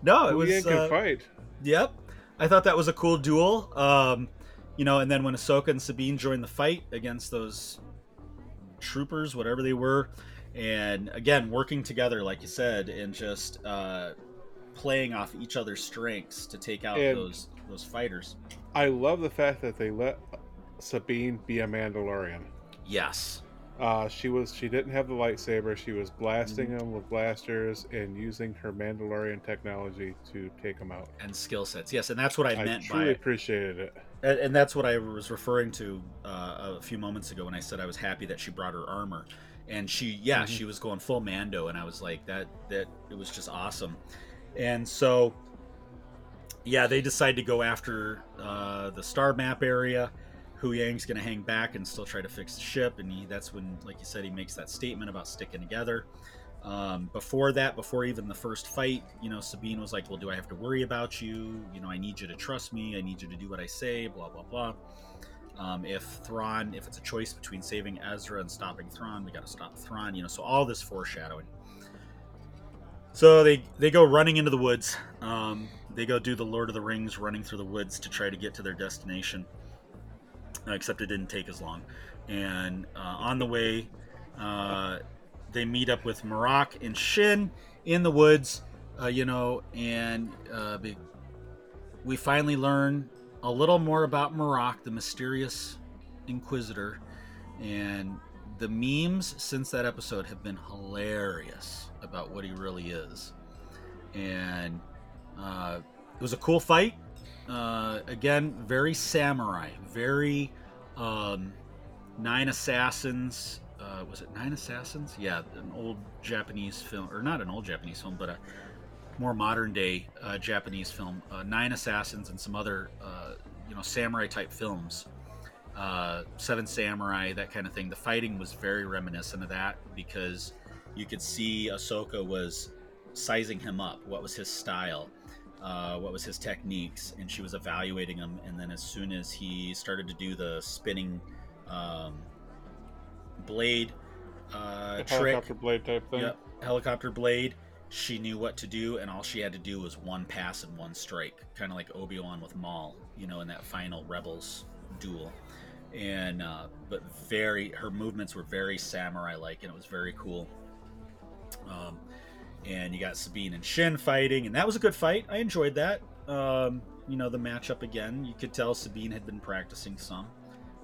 no it Hu was can uh, fight. Yep. I thought that was a cool duel. Um, you know, and then when Ahsoka and Sabine joined the fight against those troopers, whatever they were, and again, working together, like you said, and just uh, playing off each other's strengths to take out And- those those fighters. I love the fact that they let Sabine be a Mandalorian. Yes. Uh, she was she didn't have the lightsaber. She was blasting Mm-hmm. them with blasters and using her Mandalorian technology to take them out. And skill sets. Yes, and that's what I, I meant truly by appreciated it. And, and that's what I was referring to uh, a few moments ago when I said I was happy that she brought her armor, and she, yeah, Mhm. she was going full Mando, and I was like that that it was just awesome, and so yeah, they decide to go after uh, the star map area. Hu Yang's gonna hang back and still try to fix the ship, and he, that's when, like you said, he makes that statement about sticking together. Um, before that, before even the first fight, you know, Sabine was like, "Well, do I have to worry about you? You know, I need you to trust me. I need you to do what I say." Blah blah blah. Um, if Thrawn, if it's a choice between saving Ezra and stopping Thrawn, we got to stop Thrawn. You know, so all this foreshadowing. So they they go running into the woods. Um, they go do the Lord of the Rings, running through the woods to try to get to their destination. Uh, except it didn't take as long. And uh, on the way, Uh, they meet up with Marrok and Shin in the woods, uh, you know, and uh, we finally learn a little more about Marrok, the mysterious Inquisitor, and the memes since that episode have been hilarious about what he really is. And uh, it was a cool fight. Uh, again, very samurai, very um, Nine Assassins. Uh, was it Nine Assassins? Yeah, an old Japanese film, or not an old Japanese film, but a more modern day uh, Japanese film. Uh, Nine Assassins and some other, uh, you know, samurai type films. Uh, Seven Samurai, that kind of thing. The fighting was very reminiscent of that because you could see Ahsoka was sizing him up. What was his style? Uh, what was his techniques? And she was evaluating him. And then as soon as he started to do the spinning um, blade uh, The trick, helicopter blade type thing. Yep, helicopter blade. She knew what to do, and all she had to do was one pass and one strike, kind of like Obi Wan with Maul, you know, in that final Rebels duel. And uh, but very, her movements were very samurai-like, and it was very cool. Um, and you got Sabine and Shin fighting, and that was a good fight. I enjoyed that. Um, you know, the matchup again. You could tell Sabine had been practicing some,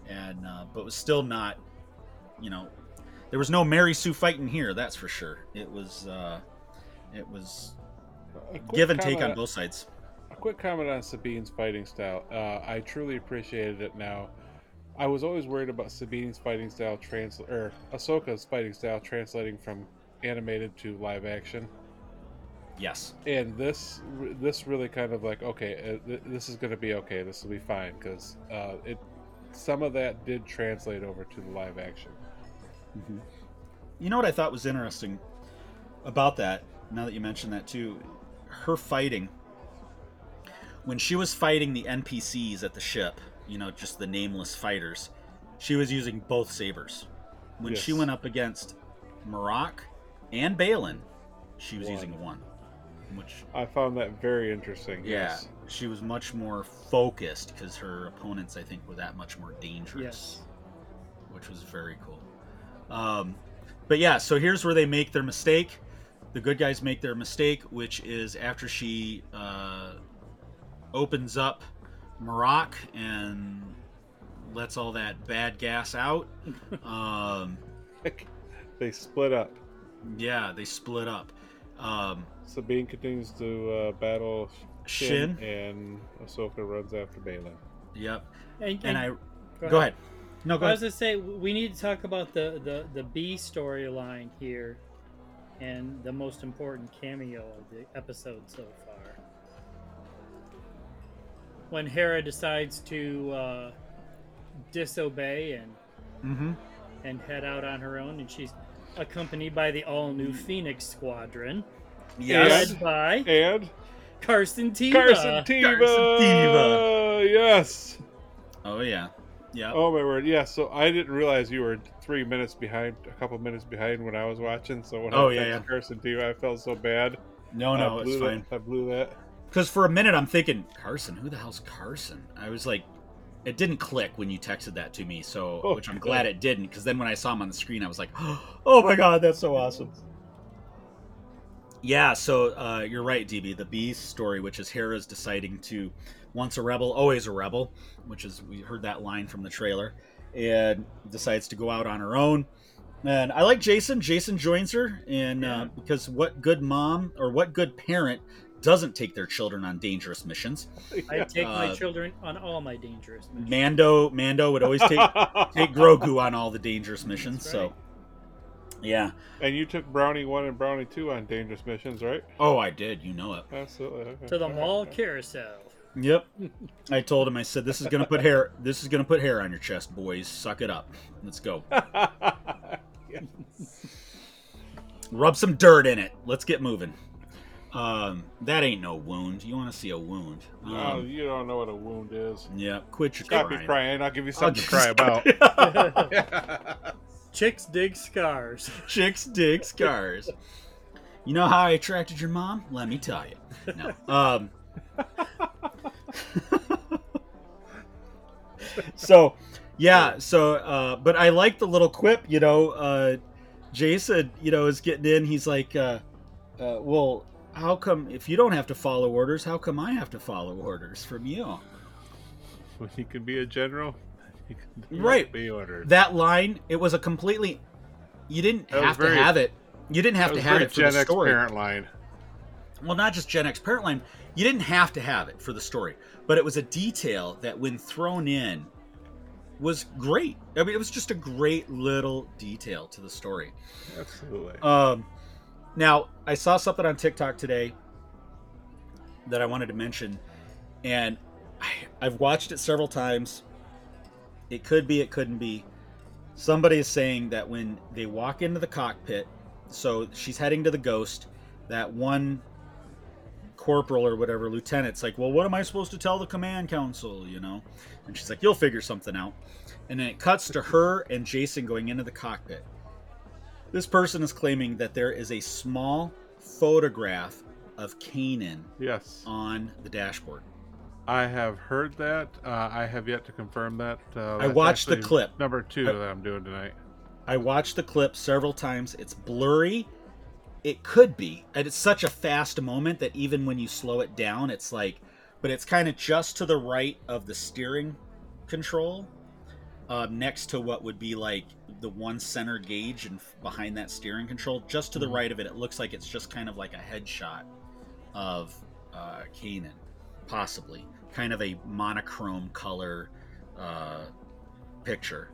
and uh, but was still not, you know, there was no Mary Sue fighting here. That's for sure. It was, uh, it was give and take on both sides. A quick comment on Sabine's fighting style. Uh, I truly appreciated it now. I was always worried about Sabine's fighting style transl or Ahsoka's fighting style translating from animated to live action. Yes. And this this really kind of like okay, uh, th- this is going to be okay. This will be fine because uh, it some of that did translate over to the live action. You know what I thought was interesting about that? Now that you mentioned that too, her fighting. When she was fighting the NPCs at the ship, you know, just the nameless fighters, she was using both sabers. When she went up against Marrok and Baylan, she was One. using one. Which I found that very interesting. yeah, Yes. she was much more focused because her opponents, I think, were that much more dangerous Yes. which was very cool. Um, but yeah, so here's where they make their mistake. The good guys make their mistake, which is after she uh, opens up Marrok and lets all that bad gas out. um, they split up. yeah, they split up. Um, Sabine continues to uh, battle Shin. Shin, and Ahsoka runs after Baylan. Yep. And, And I go go ahead. No, go I was gonna say we need to talk about the the the B storyline here, and the most important cameo of the episode so far. When Hera decides to uh, disobey and Mm-hmm. and head out on her own, and she's accompanied by the all new Phoenix Squadron, Yes. led by And Carson Teva. Carson Teva. Carson Teva. Yes. Oh yeah. Yeah. Oh my word. Yeah. So I didn't realize you were three minutes behind, a couple minutes behind when I was watching. So when Oh, I yeah, yeah. Carson Teva, I felt so bad. No, no, it's blew fine. I blew that. Because for a minute I'm thinking, Carson, who the hell's Carson? I was like, it didn't click when you texted that to me, so Oh, which I'm glad it didn't. Because then when I saw him on the screen, I was like, oh my god, that's so awesome. Yeah, so uh, you're right, DB. The B story, which is Hera's deciding to, once a rebel, always a rebel, which is we heard that line from the trailer, and decides to go out on her own. And I like Jacen. Jacen joins her, and uh, because what good mom or what good parent doesn't take their children on dangerous missions? I take my Uh, children on all my dangerous missions. Mando, Mando would always take take Grogu on all the dangerous missions. That's So, yeah. And you took Brownie one and Brownie two on dangerous missions, right? Oh, I did. You know it. Absolutely. Okay. to the All right. mall carousel. Yep. I told him. I said, "This is gonna put hair. This is gonna put hair on your chest, boys. Suck it up. Let's go. Yeah. Rub some dirt in it. Let's get moving." Um, that ain't no wound. You want to see a wound? Oh, Um, you don't know what a wound is. yeah. Quit your Stop crying. your crying. I'll give you I'll something to cry about. Chicks dig scars. Chicks dig scars. You know how I attracted your mom? Let me tell you. No. Um. So, yeah. So, uh, but I like the little quip. You know, uh, Jacen, you know, is getting in. He's like, uh, uh, "Well, how come if you don't have to follow orders, how come I have to follow orders from you?" When you can be a general, you can Right. be ordered. That line, it was a completely. You didn't That have very- to have it. You didn't have to have it for Gen the X parent line. well not just gen x parent line you didn't have to have it for the story but it was a detail that when thrown in was great. I mean it was just a great little detail to the story. Absolutely. um now i saw something on tiktok today that i wanted to mention and I, i've watched it several times. It could be it couldn't be. Somebody is saying that when they walk into the cockpit so she's heading to the ghost that one corporal or whatever lieutenant's like well what am i supposed to tell the command council you know and she's like you'll figure something out and then it cuts to her and jacen going into the cockpit this person is claiming that there is a small photograph of Kanan yes, on the dashboard. I have heard that. Uh, I have yet to confirm that. Uh, I watched the clip. Number two I- that I'm doing tonight. I watched the clip several times. It's blurry. It could be. And it's such a fast moment that even when you slow it down, it's like, but it's kind of just to the right of the steering control, uh, next to what would be like the one center gauge and behind that steering control. Just to the Mhm. right of it, it looks like it's just kind of like a headshot of uh, Kanan, possibly. Kind of a monochrome color uh, picture.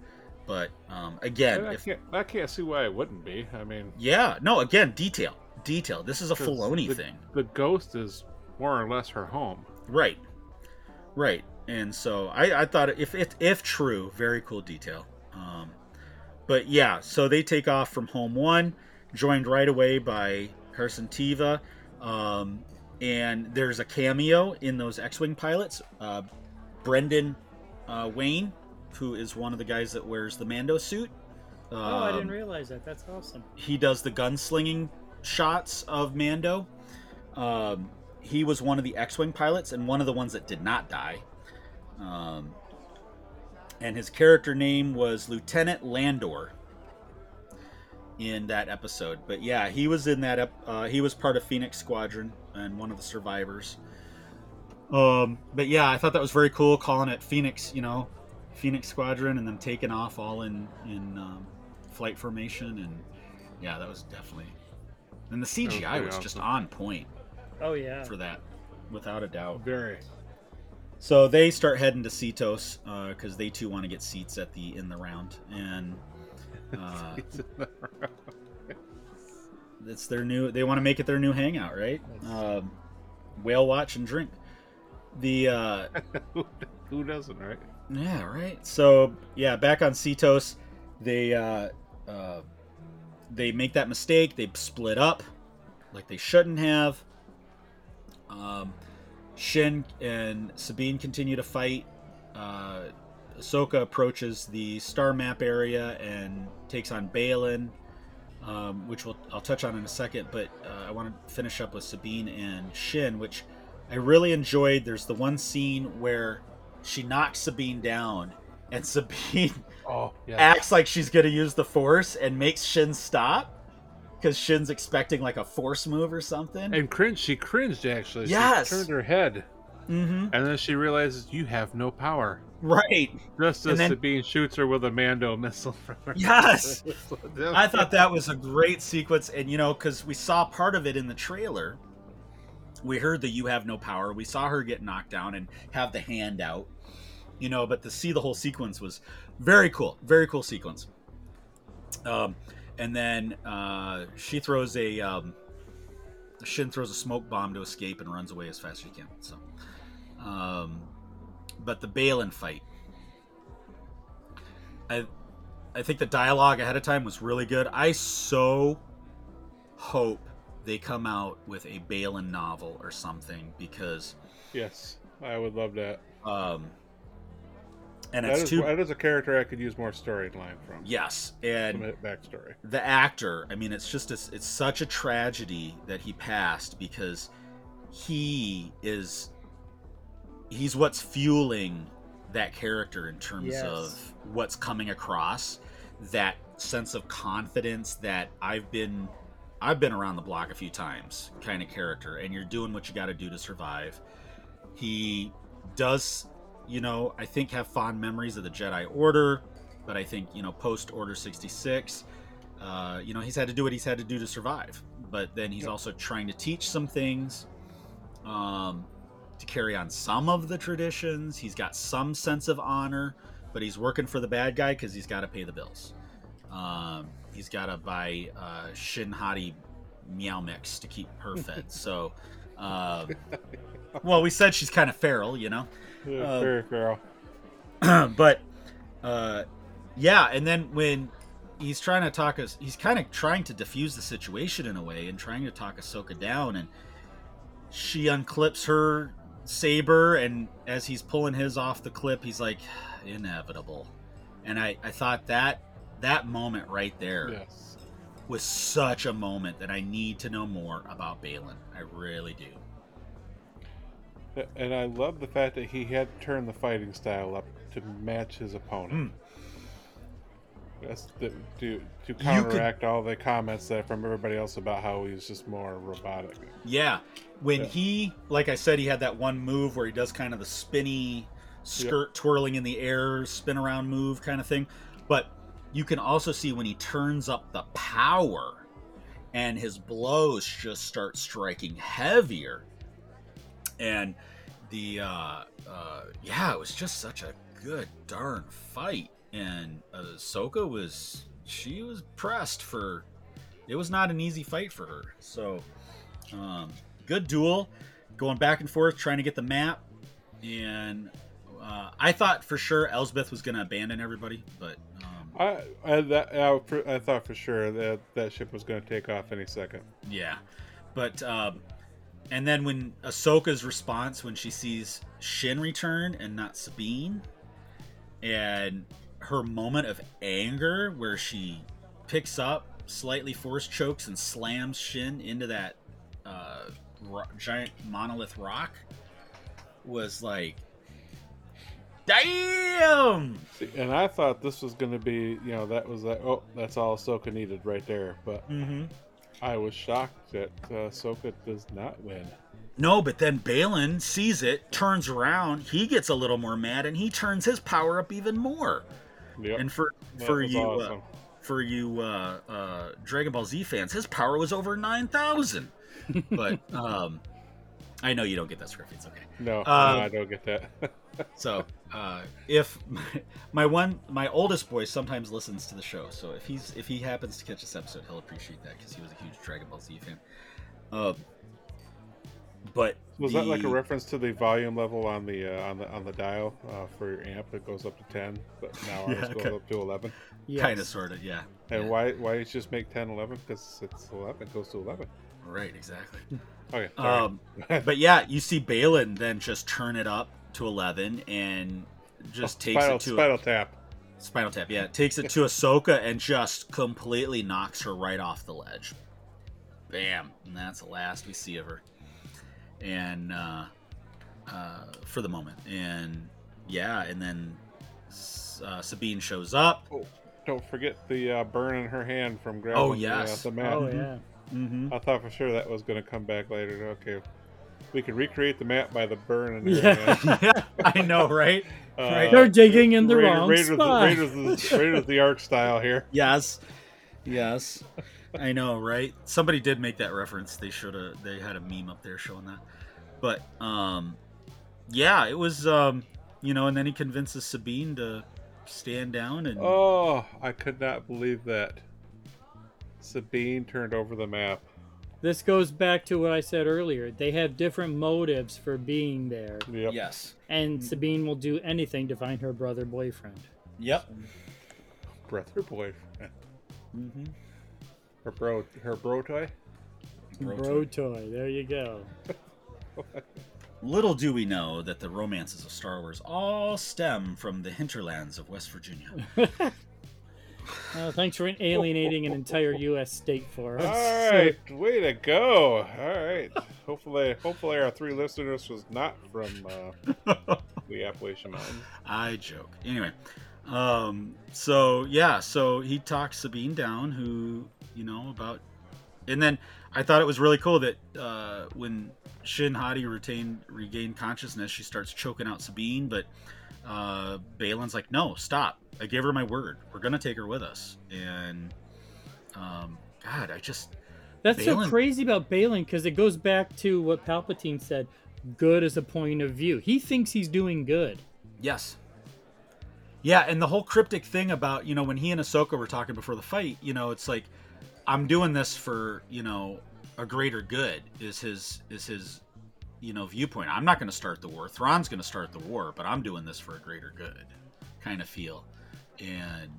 But um, again, I, if can't, I can't see why it wouldn't be. I mean, yeah, no, again, detail, detail. This is a Filoni the, thing, The ghost is more or less her home. right? Right, and so I, I thought if if if true, very cool detail. Um, but yeah, so they take off from home one, joined right away by Carson Teva, um, and there's a cameo in those X-wing pilots. Uh, Brendan uh, Wayne, who is one of the guys that wears the Mando suit. oh, I didn't Um, realize that. That's awesome. he does the gunslinging shots of Mando. Um, he was one of the X-wing pilots and one of the ones that did not die. Um, and his character name was Lieutenant Landor in that episode. But yeah, he was in that. ep- Uh, he was part of Phoenix Squadron and one of the survivors. Um, but yeah, I thought that was very cool, calling it Phoenix. You know, Phoenix Squadron, and them taking off all in in um, flight formation, and yeah, that was definitely. And the CGI pretty was just awesome. on point Oh yeah. for that, without a doubt. Very. So they start heading to Seatos because they too want to get seats at the in the round, and uh, it's their new. They want to make it their new hangout, right? Um, whale watch and drink. The uh, Who doesn't, right? Yeah, right. So yeah, back on Seatos, they uh, uh, they make that mistake. They split up, like they shouldn't have. Um, Shin and Sabine continue to fight. Uh, Ahsoka approaches the star map area and takes on Baylan, um, which we'll, I'll touch on in a second. But uh, I want to finish up with Sabine and Shin, which I really enjoyed. There's the one scene where she knocks Sabine down, and Sabine Oh, yeah. acts like she's gonna use the Force and makes Shin stop because Shin's expecting like a Force move or something. And cringe. She cringed actually. Yes. She turned her head, mm-hmm. and then she realizes you have no power. Right. Just as then- Sabine shoots her with a Mando missile from. Yes. I thought that was a great sequence, and you know, because we saw part of it in the trailer. We heard the "You have no power." We saw her get knocked down and have the hand out, you know. But to see the whole sequence was very cool, very cool sequence. Um, and then uh, she throws a um, Shin throws a smoke bomb to escape and runs away as fast as she can. So, um, but the Baylan fight, I I think the dialogue ahead of time was really good. I so hope they come out with a Baylan novel or something because Yes, I would love that. um and That it's is, too that is a character I could use more storyline from. yes Some and backstory. the actor i mean it's just a, it's such a tragedy that he passed because he is he's what's fueling that character in terms Yes. of what's coming across that sense of confidence that I've been I've been around the block a few times kind of character and you're doing what you got to do to survive. He does, you know, I think have fond memories of the Jedi Order, but I think, you know, post Order 66, uh, you know, he's had to do what he's had to do to survive. But then he's also trying to teach some things um, to carry on some of the traditions. He's got some sense of honor, but he's working for the bad guy because he's got to pay the bills. Um, he's got to buy uh, Shin Hati Meow Mix to keep her fed. So, um, well, we said she's kind of feral, you know. Yeah, Um, very girl. but uh, yeah, and then when he's trying to talk us, he's kind of trying to diffuse the situation in a way and trying to talk Ahsoka down, and she unclips her saber, and as he's pulling his off the clip, he's like, inevitable. And I, I thought that that moment right there Yes. was such a moment that I need to know more about Baylan. I really do. And I love the fact that he had turned the fighting style up to match his opponent. Hmm. That's the, to to could- counteract all the comments that from everybody else about how he's just more robotic. Yeah, when Yeah. he, like I said, he had that one move where he does kind of the spinny skirt twirling in the air, spin around move kind of thing. But you can also see when he turns up the power and his blows just start striking heavier. And the, uh, uh, yeah, it was just such a good darn fight. And Ahsoka was, she was pressed for, it was not an easy fight for her. So, um, good duel, going back and forth, trying to get the map. And uh, I thought for sure Elsbeth was going to abandon everybody, but I I, that, I I thought for sure that that ship was going to take off any second. yeah. But um, and then when Ahsoka's response when she sees Shin return and not Sabine, and her moment of anger where she picks up, slightly force chokes, and slams Shin into that uh, ro- giant monolith rock was like, damn. See, and I thought this was going to be, you know, that was like, oh, that's all Ahsoka needed right there. But Mm-hmm. I was shocked that uh, Ahsoka does not win. No, but then Baylan sees it, turns around, he gets a little more mad, and he turns his power up even more. Yep. And for for you, awesome. uh, for you uh, uh, Dragon Ball Z fans, his power was over nine thousand. but um, I know you don't get that Scruffy. It's okay. no, uh, no, I don't get that. So uh, if my, my one, my oldest boy sometimes listens to the show, so if he's if he happens to catch this episode, he'll appreciate that because he was a huge Dragon Ball Z fan. Um, but was that like a reference to the volume level on the uh, on the on the dial uh, for your amp? It goes up to ten, but now ours Yeah, goes okay. up to eleven. Yes. kind of, sort of, yeah. And Yeah. why why did you just make 10, 11? Because it's eleven. It goes to eleven. Right, exactly. Okay. Sorry. Um, but yeah, you see Baylan then just turn it up to 11 and just takes spinal, it to spinal tap. a spinal tap. Yeah, takes it to Ahsoka and just completely knocks her right off the ledge. Bam, and that's the last we see of her. And uh, uh, for the moment, and yeah, and then uh, Sabine shows up. Don't forget the uh, burn in her hand from grabbing Oh, the, yes. uh, the map. Oh yeah. Mm-hmm. I thought for sure that was going to come back later. Okay, we could recreate the map by the burn Yeah. yeah, I know, right? Uh, Right. They're digging in the Raider- wrong Raiders, spot. Raiders, Raiders the Ark style here. Yes. Yes. I know, right? Somebody did make that reference. They should have they had a meme up there showing that. But um yeah, it was um you know, and then he convinces Sabine to stand down and Oh, I could not believe that. Sabine turned over the map. This goes back to what I said earlier. They have different motives for being there, Yep. yes. and Sabine will do anything to find her brother boyfriend. Yep. Brother boyfriend. Mm-hmm. Her bro, her bro toy. Bro toy. There you go. Little do we know that the romances of Star Wars all stem from the hinterlands of West Virginia. Uh, thanks for alienating an entire U.S. state for us. All right, way to go. All right. Hopefully, hopefully our three listeners was not from uh, the Appalachian Mountains. I joke. Anyway, Um, so yeah, so he talks Sabine down, who you know about, and then I thought it was really cool that uh, when Shin Hati retained regained consciousness, she starts choking out Sabine, but uh, Baylan's like, no, stop. I gave her my word. We're gonna take her with us, and um, God, I just That's so crazy about Baylan because it goes back to what Palpatine said: "Good is a point of view." He thinks he's doing good. Yes. Yeah, and the whole cryptic thing about, you know, when he and Ahsoka were talking before the fight, you know, it's like I'm doing this for, you know, a greater good is his is his you know, viewpoint. I'm not going to start the war. Thrawn's going to start the war, but I'm doing this for a greater good kind of feel. And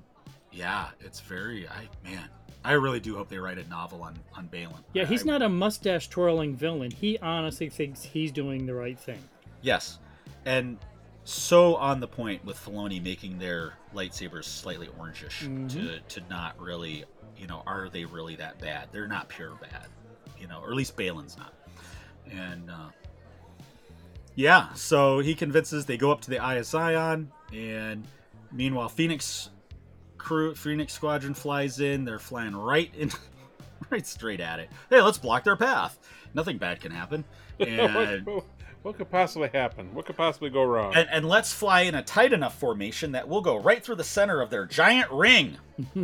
yeah, it's very I man, I really do hope they write a novel on on Baylan. Yeah, he's I- not a mustache twirling villain. He honestly thinks he's doing the right thing. Yes, and so on the point with Filoni making their lightsabers slightly orangish to to not really, you know, are they really that bad? They're not pure bad, you know, or at least Baylan's not. And uh, yeah, so he convinces they go up to the Eye of Sion, and meanwhile Phoenix crew, Phoenix Squadron flies in. They're flying right in, right straight at it. Hey, let's block their path. Nothing bad can happen. And what, what could possibly happen? What could possibly go wrong? and, and let's fly in a tight enough formation that we'll go right through the center of their giant ring.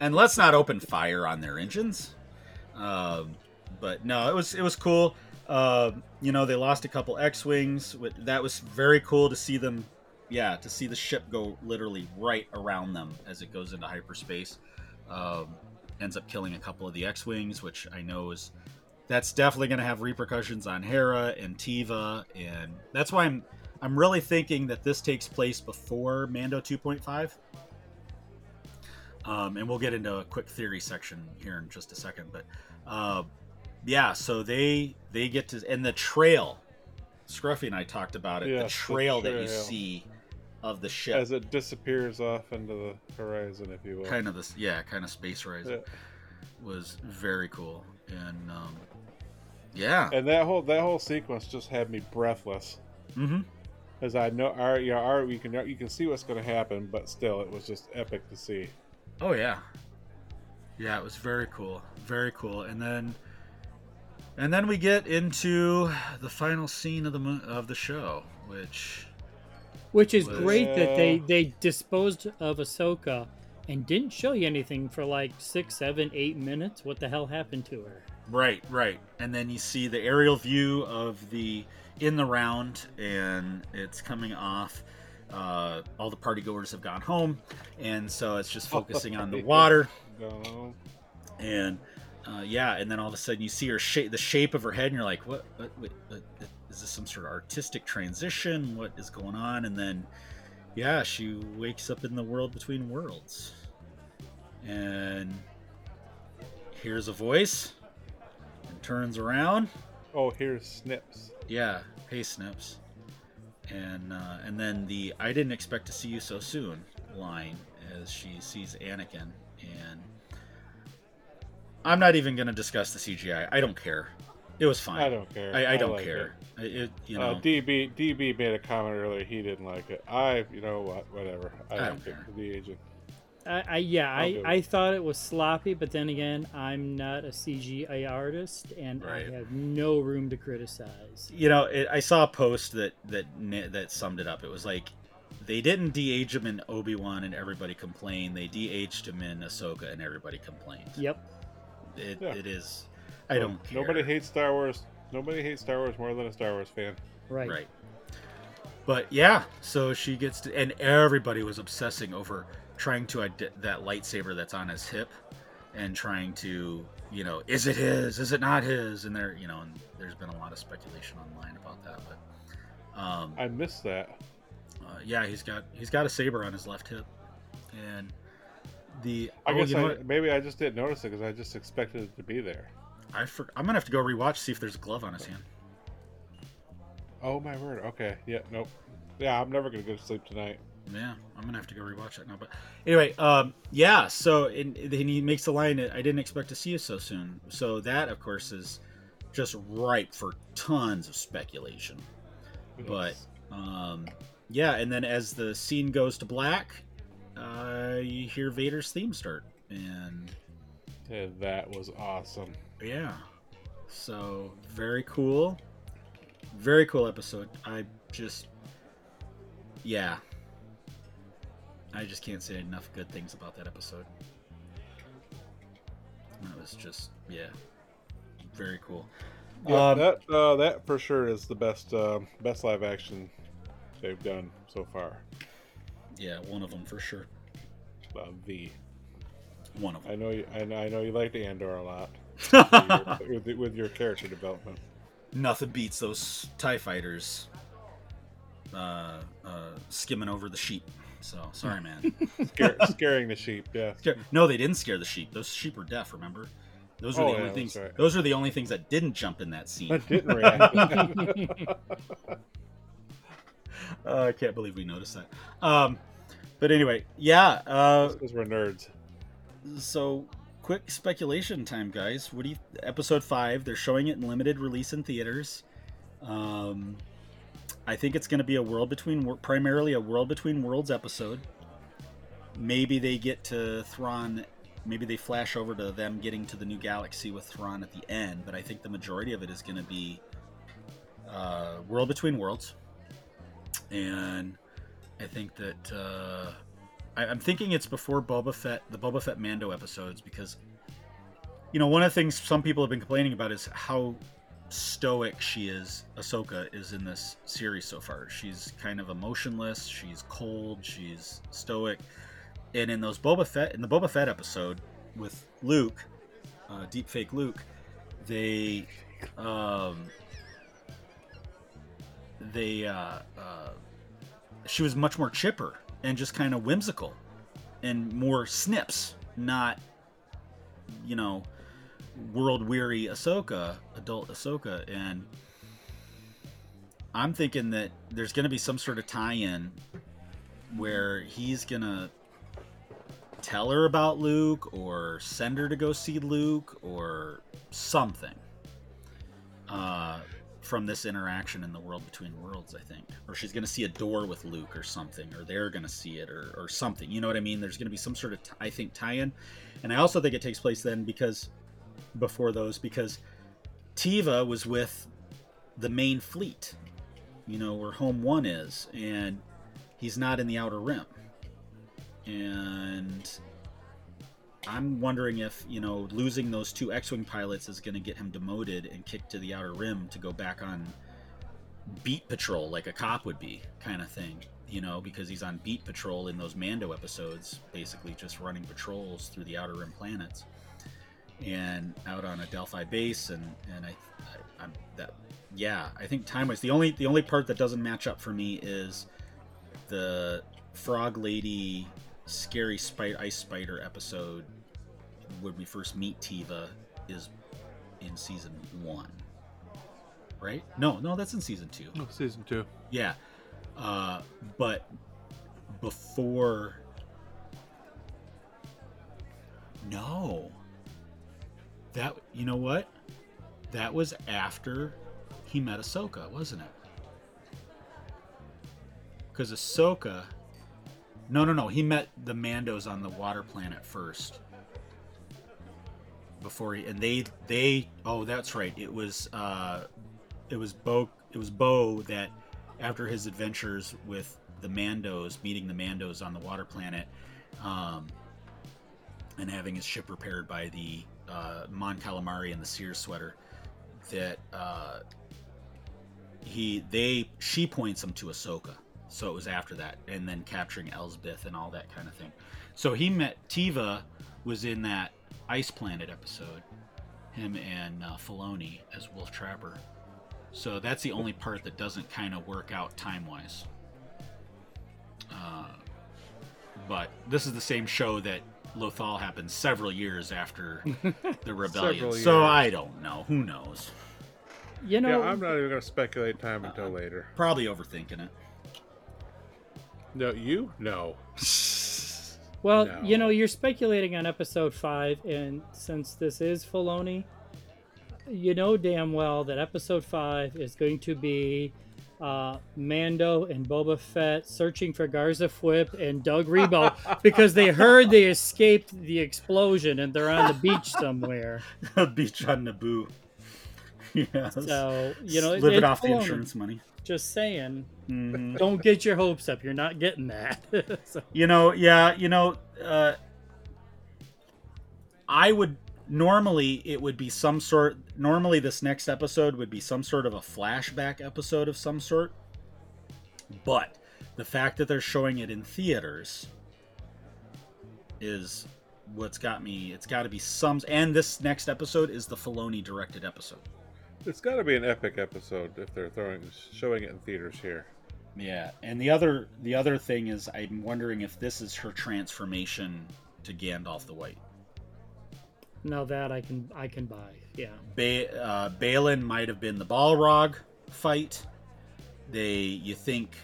and let's not open fire on their engines. Um, but no, it was it was cool. Uh, you know, they lost a couple X-wings. That was very cool to see them. Yeah, to see the ship go literally right around them as it goes into hyperspace. Um, ends up killing a couple of the X-wings, which I know is that's definitely going to have repercussions on Hera and Teva, and that's why I'm I'm really thinking that this takes place before Mando 2.5. Um, and we'll get into a quick theory section here in just a second, but uh, yeah, so they they get to and the trail. Scruffy and I talked about it. the Yes, the trail that you see of the ship, As it disappears off into the horizon, if you will. kind of this, yeah, kind of space rise, Yeah. was very cool, and um, yeah, And that whole that whole sequence just had me breathless. mm-hmm. As I know, our you know, our you can you can see what's going to happen, but still, it was just epic to see. Oh yeah, yeah. It was very cool, very cool. And then, and then we get into the final scene of the of the show, which Which is Was- great that they they disposed of Ahsoka and didn't show you anything for like six, seven, eight minutes. What the hell happened to her? right, right. And then you see the aerial view of the in the round, and it's coming off. Uh, all the party goers have gone home, and so it's just focusing on the water. Go. and uh, yeah, and then all of a sudden you see her shape, the shape of her head, and you're like, what, what, what, what? Is this some sort of artistic transition? What is going on? And then, yeah, she wakes up in the world between worlds, and hears a voice, and turns around. Oh, here's Snips. Yeah, hey Snips, and uh, and then the "I didn't expect to see you so soon" line as she sees Anakin, and I'm not even going to discuss the CGI. I don't care. It was fine. I don't care. I, I don't like care. I- It, you know, Uh, DB DB made a comment earlier. He didn't like it. I, you know what, whatever. I, I don't don't care care. the agent. I, I yeah, I'll I, do it. I thought it was sloppy, but then again, I'm not a CGI artist, and Right. I have no room to criticize. you know, it, I saw a post that that that summed it up. It was like they didn't de-age him in Obi Wan and everybody complained. They de-aged him in Ahsoka and everybody complained. Yep. It, Yeah. it is. I don't care. Nobody hates Star Wars. Nobody hates Star Wars more than a Star Wars fan. Right. Right. But yeah, so she gets to, and everybody was obsessing over trying to ide- that lightsaber that's on his hip, and trying to, you know, is it his? Is it not his? And there, you know, and there's been a lot of speculation online about that. But, um, I missed that. uh, yeah, he's got he's got a saber on his left hip, and the I oh, guess you know I, maybe I just didn't notice it because I just expected it to be there. I for, I'm gonna have to go rewatch see if there's a glove on his hand. Oh my word. Okay. Yeah. Nope. Yeah. I'm never gonna go to sleep tonight. Yeah, I'm gonna have to go rewatch that now. But anyway, um, yeah. So and then he makes the line, "I didn't expect to see you so soon." So that, of course, is just ripe for tons of speculation. But Yes. um, yeah, and then as the scene goes to black, uh, you hear Vader's theme start, and that was awesome. yeah, so very cool, very cool episode. I just, yeah, I just can't say enough good things about that episode. That was just, yeah, very cool. Yeah, Um, that uh, that for sure is the best uh, best live action they've done so far. Yeah, one of them for sure. Uh, v. One of I them. know you. I know, I know you liked Andor a lot with, your, with your character development. Nothing beats those Tie Fighters uh, uh, skimming over the sheep. So sorry, man. Scare, scaring the sheep. Yeah. Scare- no, they didn't scare the sheep. Those sheep were deaf. Remember? Those were Oh, the only that's things. right. Those are the only things that didn't jump in that scene. That didn't react. Uh, I can't believe we noticed that. Um, but anyway, yeah. Uh, Because we're nerds. So quick speculation time, guys. What do you? Episode five. They're showing it in limited release in theaters. Um, I think it's going to be a world between, primarily a world between worlds episode. Maybe they get to Thrawn. Maybe they flash over to them getting to the new galaxy with Thrawn at the end. But I think the majority of it is going to be uh, world between worlds, and I think that. Uh, I, I'm thinking it's before Boba Fett, the Boba Fett Mando episodes, because you know one of the things some people have been complaining about is how stoic she is. Ahsoka is in this series so far. She's kind of emotionless. She's cold. She's stoic. And in those Boba Fett, in the Boba Fett episode with Luke, uh, deepfake Luke, they, um, they, uh, uh, she was much more chipper and just kind of whimsical and more snips, not, you know, world weary Ahsoka, adult Ahsoka. And I'm thinking that there's going to be some sort of tie in where he's going to tell her about Luke or send her to go see Luke or something. Uh, from this interaction in the world between worlds, I think. Or she's going to see a door with Luke or something, or they're going to see it or, or something. You know what I mean? There's going to be some sort of, t- I think, tie in. And I also think it takes place then because, before those, because Teva was with the main fleet, you know, where Home One is, and he's not in the Outer Rim. And I'm wondering if, you know, losing those two X Wing pilots is going to get him demoted and kicked to the Outer Rim to go back on beat patrol like a cop would be, kind of thing. You know, because he's on beat patrol in those Mando episodes, basically just running patrols through the Outer Rim planets and out on Adelphi base. And, and I, I, I'm that, yeah, I think time wise, the only, the only part that doesn't match up for me is the Frog Lady scary spider ice spider episode when we first meet Teva is in season one. Right? No, no, that's in season two. Oh, season two. Yeah. Uh, but before. No. That, you know what? That was after he met Ahsoka, wasn't it? Because Ahsoka. No, no, no. He met the Mandos on the water planet first. Before he and they they oh that's right. It was uh it was Bo it was Bo that after his adventures with the Mandos, meeting the Mandos on the water planet, um, and having his ship repaired by the uh, Mon Calamari and the Sears sweater, that uh, he they she points him to Ahsoka. So it was after that, and then capturing Elsbeth and all that kind of thing. So he met Teva was in that Ice Planet episode, him and uh, Filoni as Wolf Trapper. So that's the only part that doesn't kind of work out time wise. Uh, but this is the same show that Lothal happened several years after the rebellion. So. I don't know. Who knows? You know, yeah, I'm not even going to speculate time until later. Probably overthinking it. No, you? No. well, No. you know, you're speculating on episode five, and since this is Filoni, you know damn well that episode five is going to be uh, Mando and Boba Fett searching for Garsa Fwip and Doug Rebo because they heard they escaped the explosion and they're on the beach somewhere. Beach on Naboo. Yes. So you know, it- living off the insurance money. Just saying, Mhm. don't get your hopes up. You're not getting that. So- You know, yeah, you know, uh, I would normally it would be some sort. Normally, this next episode would be some sort of a flashback episode of some sort. But the fact that they're showing it in theaters is what's got me. It's got to be some. And this next episode is the Filoni directed episode. It's got to be an epic episode if they're throwing showing it in theaters here. Yeah, and the other the other thing is I'm wondering if this is her transformation to Gandalf the White. now that I can I can buy. Yeah. Ba- uh, Baylan might have been the Balrog fight. They, you think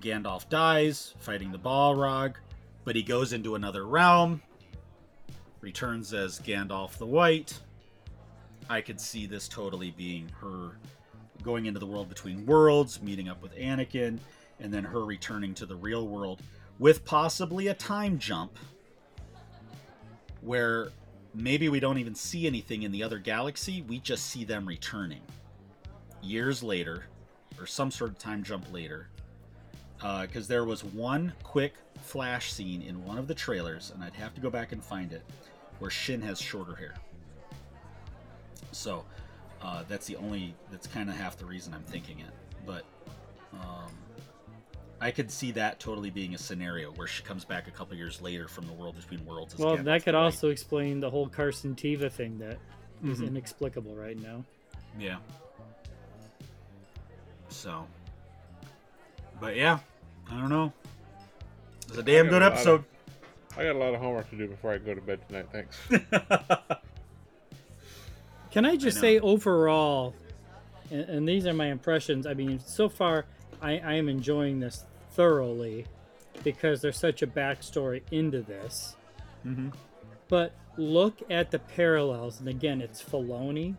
Gandalf dies fighting the Balrog, but he goes into another realm, returns as Gandalf the White. I could see this totally being her going into the world between worlds, meeting up with Anakin, and then her returning to the real world with possibly a time jump where maybe we don't even see anything in the other galaxy, we just see them returning years later, or some sort of time jump later. Uh, because there was one quick flash scene in one of the trailers, and I'd have to go back and find it, where Shin has shorter hair. So uh, that's the only, that's kind of half the reason I'm thinking it. But um, I could see that totally being a scenario where she comes back a couple years later from the world between worlds. As Well, Gandalf that could the White. also explain the whole Carson Teva thing that is Mhm. inexplicable right now. Yeah. So. But yeah, I don't know. It's a damn good a episode. of- I got a lot of homework to do before I go to bed tonight. Thanks. Can I just know. say overall, and, and these are my impressions. I mean, so far, I, I am enjoying this thoroughly because there's such a backstory into this. Mhm. But look at the parallels, and again, it's Filoni,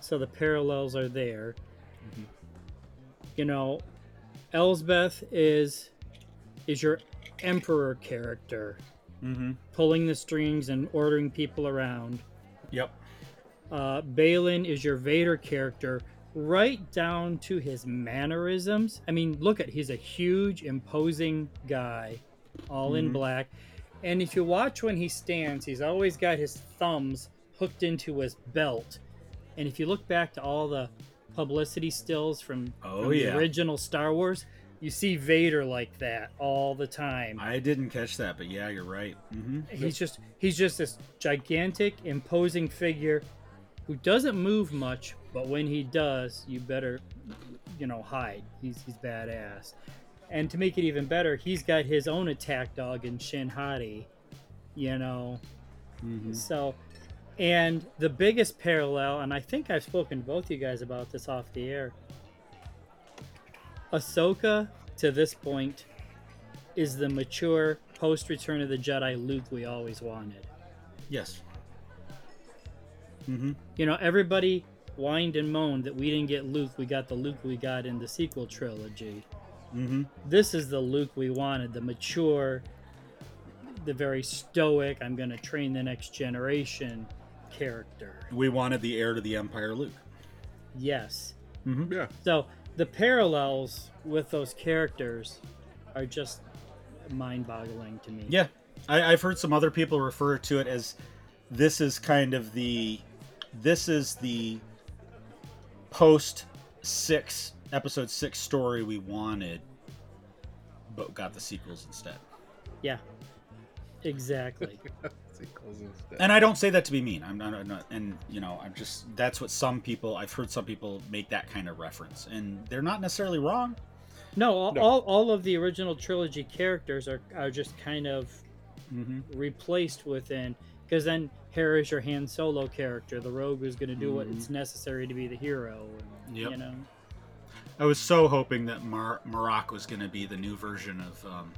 so the parallels are there. You know, Elsbeth is is your emperor character, mm-hmm. pulling the strings and ordering people around. Yep. Uh, Baylan is your Vader character, right down to his mannerisms. I mean, look at he's a huge, imposing guy, all in Mhm. black. And if you watch when he stands, he's always got his thumbs hooked into his belt. And if you look back to all the publicity stills from, Oh, from yeah. the original Star Wars, you see Vader like that all the time I didn't catch that, but yeah, you're right. Mm-hmm. he's just he's just this gigantic imposing figure who doesn't move much but when he does you better you know hide he's he's badass and to make it even better he's got his own attack dog in shin hati you know Mm-hmm. so and the biggest parallel and i think i've spoken to both you guys about this off the air ahsoka to this point is the mature post return of the jedi luke we always wanted Yes. Mm-hmm. you know everybody whined and moaned that we didn't get luke we got the luke we got in the sequel trilogy Mm-hmm. this is the luke we wanted the mature the very stoic i'm going to train the next generation character We wanted the heir to the Empire, Luke. yes Mm-hmm. yeah. so the parallels with those characters are just mind-boggling to me Yeah, I, I've heard some other people refer to it as this is kind of the this is the post six episode six story we wanted, but got the sequels instead. yeah exactly Sequels instead. And I don't say that to be mean. I'm not, I'm not, and you know, I'm just that's what some people I've heard some people make that kind of reference, and they're not necessarily wrong. no all, No. All, all of the original trilogy characters are, are just kind of Mm-hmm. replaced within because then Hera is your Han Solo character. The rogue is going to do what it's necessary to be the hero. And, Yep. You know, I was so hoping that Mar- Marrok was going to be the new version of um,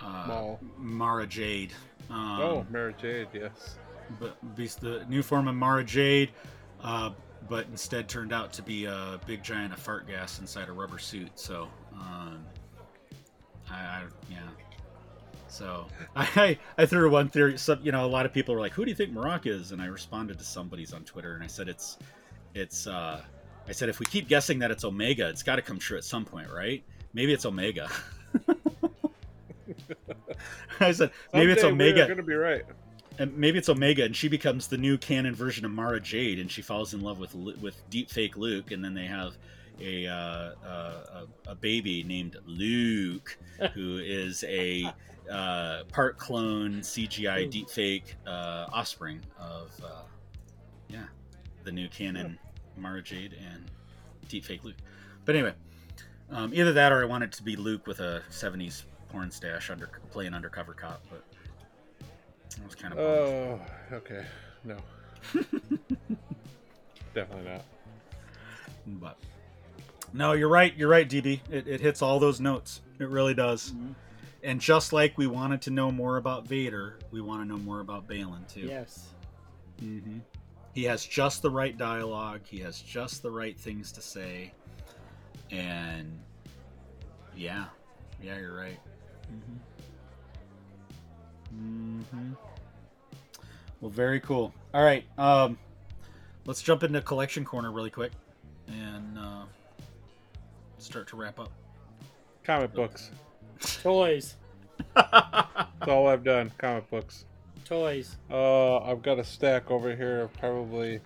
uh, Mara Jade. Um, oh, Mara Jade, yes. but be the new form of Mara Jade. Uh, but instead turned out to be a big giant of fart gas inside a rubber suit. So, um, I, I yeah. So I I threw one theory. You know a lot of people were like, "Who do you think Marrok is?" And I responded to somebody's on Twitter, and I said it's it's uh, I said if we keep guessing that it's Omega, it's got to come true at some point, right? Maybe it's Omega. I said maybe it's Omega We're gonna be right. and maybe it's Omega, and she becomes the new canon version of Mara Jade, and she falls in love with with deep fake Luke, and then they have a uh, uh, a, a baby named Luke, who is a uh, part clone CGI deep fake uh, offspring of uh, yeah the new canon Mara Jade and deep fake Luke. But anyway, um, either that or I want it to be Luke with a '70s porn stash under playing undercover cop, but. I was kind of. Oh, okay. No. Definitely not. But no, you're right. You're right, DB. It, it hits all those notes. It really does. And just like we wanted to know more about Vader, we want to know more about Baylan too. Yes. hmm He has just the right dialogue. He has just the right things to say. And yeah, yeah, you're right. hmm Well, very cool. All right, um, let's jump into collection corner really quick and uh, start to wrap up. Comic books. Toys. That's all I've done. Comic books. Toys. Uh, I've got a stack over here of probably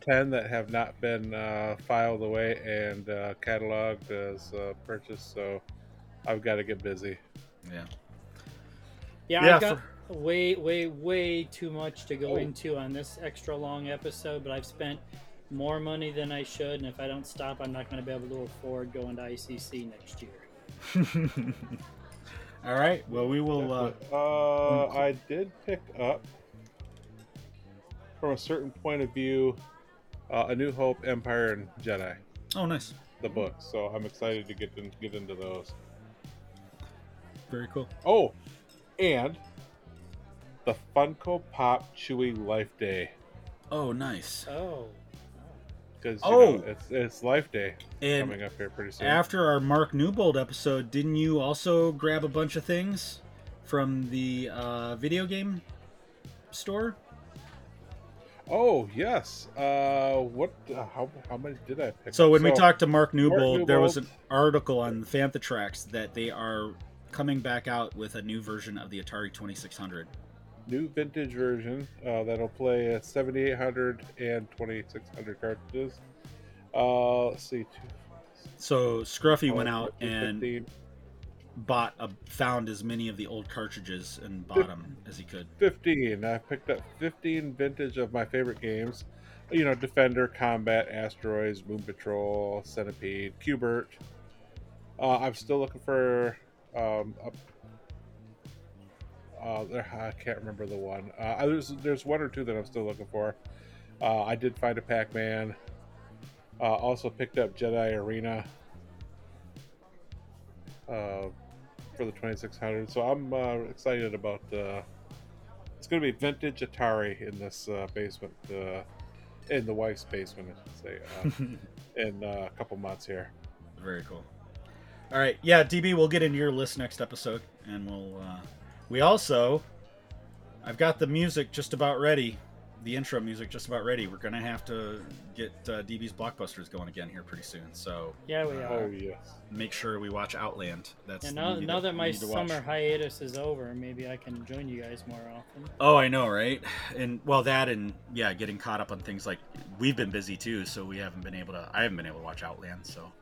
ten that have not been uh, filed away and uh, cataloged as uh, purchased. So I've got to get busy. Yeah. Yeah, Yeah, I've got way, way, way too much to go into on this extra long episode, but I've spent more money than I should, and if I don't stop, I'm not going to be able to afford going to ICC next year. All right. Well, we will. Uh, Uh, I did pick up, from a certain point of view, uh, A New Hope, Empire, and Jedi, oh, nice. the books. So I'm excited to get in, get into those. Very cool. Oh, and the Funko Pop Chewy Life Day Oh, nice. Oh. Because Oh! know, it's it's Life Day And coming up here pretty soon. after our Mark Newbold episode, didn't you also grab a bunch of things from the uh, video game store? oh yes, uh, what? Uh, how how many did I pick? So when we talked to Mark Newbold, there was an article on Fantha Tracks that they are coming back out with a new version of the Atari 2600. New vintage version uh, that'll play at 7800 and 2600 cartridges. Uh, let's see. So Scruffy went uh, out and 15, bought a, found as many of the old cartridges and bought them as he could. 15. I picked up 15 vintage of my favorite games. You know, Defender, Combat, Asteroids, Moon Patrol, Centipede, Q*bert. Uh, I'm still looking for. Um, a, uh, there, I can't remember the one. Uh, there's there's one or two that I'm still looking for. Uh, I did find a Pac-Man. Uh, also picked up Jedi Arena uh, for the 2600. So I'm uh, excited about. Uh, it's going to be vintage Atari in this uh, basement, uh, in the wife's basement, I should say, uh, in uh, a couple months here. Very cool. All right, yeah, DB, we'll get into your list next episode, and we'll. Uh, we also, I've got the music just about ready, the intro music just about ready. We're gonna have to get uh, DB's blockbusters going again here pretty soon. So Yeah, we Oh are. yes. make sure we watch Outland. That's And now, now that we my need watch. summer hiatus is over, maybe I can join you guys more often. Oh, I know, right? And well, that and yeah, getting caught up on things like we've been busy too, so we haven't been able to. I haven't been able to watch Outland, so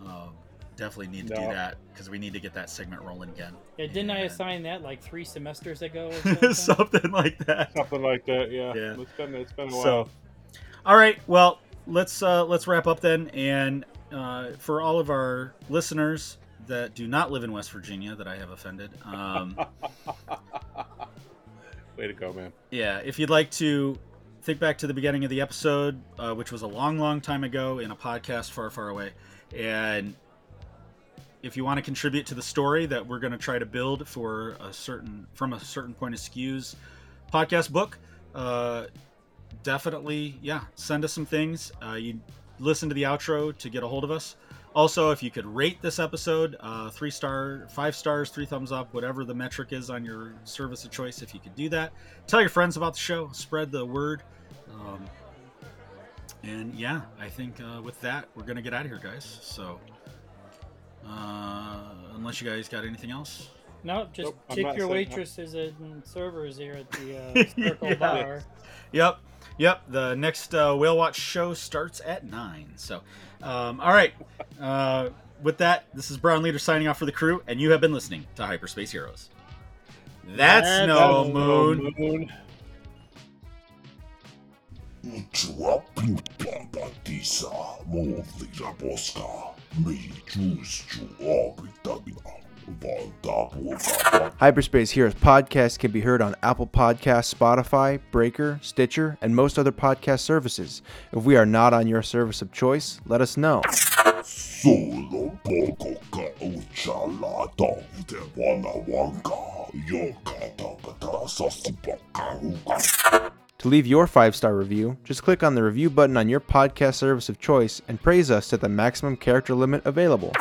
um, definitely need to do that because we need to get that segment rolling again. Yeah, didn't I assign that like three semesters ago? Or something? something like that? Something like that. Yeah. Yeah. It's been it's been a while. So, all right, well, let's uh, let's wrap up then. And uh, for all of our listeners that do not live in West Virginia, that I have offended. Um, Way to go, man. Yeah, if you'd like to think back to the beginning of the episode, uh, which was a long, long time ago in a podcast far, far away, and if you want to contribute to the story that we're going to try to build for a certain from a certain point of skews podcast book, uh, definitely, yeah, send us some things. Uh, you listen to the outro to get a hold of us. Also, if you could rate this episode, uh, three star, five stars, three thumbs up, whatever the metric is on your service of choice, if you could do that, tell your friends about the show, spread the word. Um, and yeah, I think uh, with that, we're gonna get out of here, guys. So, uh, unless you guys got anything else, No, just Nope, I'm tip your saying that. waitresses and servers here at the uh, Circle Yeah. Bar. Yep, yep. The next uh, Whale Watch show starts at nine. So, um, all right. Uh, with that, this is Brown Leader signing off for the crew, and you have been listening to Hyperspace Heroes. That's, That's no no moon. moon. Uczyła piłka tisa, mówi Raboska. Mi czuściu obitagna. Wanda błoga. Hyperspace Heroes podcast can be heard on Apple Podcasts, Spotify, Breaker, Stitcher, and most other podcast services. If we are not on your service of choice, let us know. Solo poco ka uchala dovde wana wanka. Yoka takata sasipaka uka. To leave your five star review, just click on the review button on your podcast service of choice and praise us to the maximum character limit available.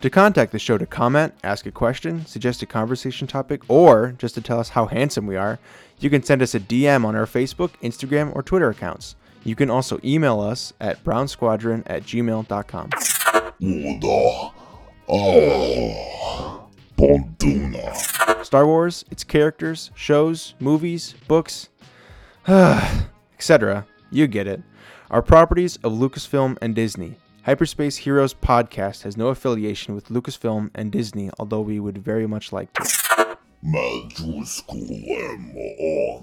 To contact the show to comment, ask a question, suggest a conversation topic, or just to tell us how handsome we are, you can send us a DM on our Facebook, Instagram, or Twitter accounts. You can also email us at brownsquadron at gmail.com. Uda. Oh. Ah, Pontuna. Star Wars, its characters, shows, movies, books, etc. You get it. Are properties of Lucasfilm and Disney. Hyperspace Heroes podcast has no affiliation with Lucasfilm and Disney, although we would very much like to. Majusku emo o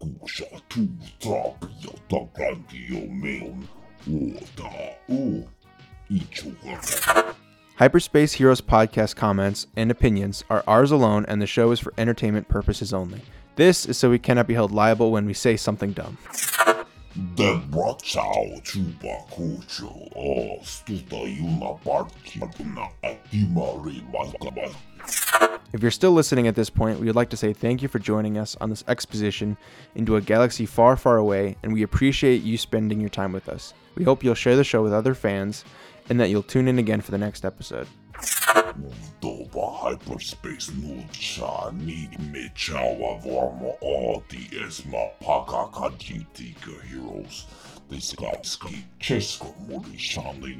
kusha tu trapio takanti o meon. Uda. U. Ichuga. Hyperspace Heroes podcast comments and opinions are ours alone, and the show is for entertainment purposes only. This is so we cannot be held liable when we say something dumb. Debra ciao chuba kucho o oh, stuta yuna parki na atimari. If you're still listening at this point, we would like to say thank you for joining us on this exposition into a galaxy far, far away, and we appreciate you spending your time with us. We hope you'll share the show with other fans and that you'll tune in again for the next episode. Doba hyperspace nucha ni me chawa vorma o the esma paka kajitika heroes. Chesko muri shani.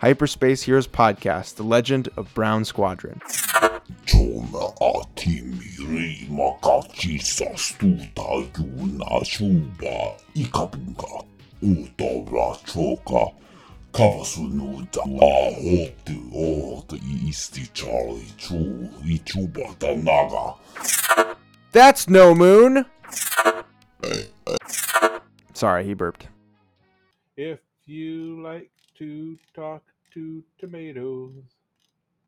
Hyperspace Heroes Podcast, The Legend of Brown Squadron. Chona atimi ri makachi sa stuta yuna shuba ikabunga. Choka. Kavasu da la hotu o the easty Charlie chu ichuba da naga. That's no moon! Sorry, he burped. If you like to talk to tomatoes,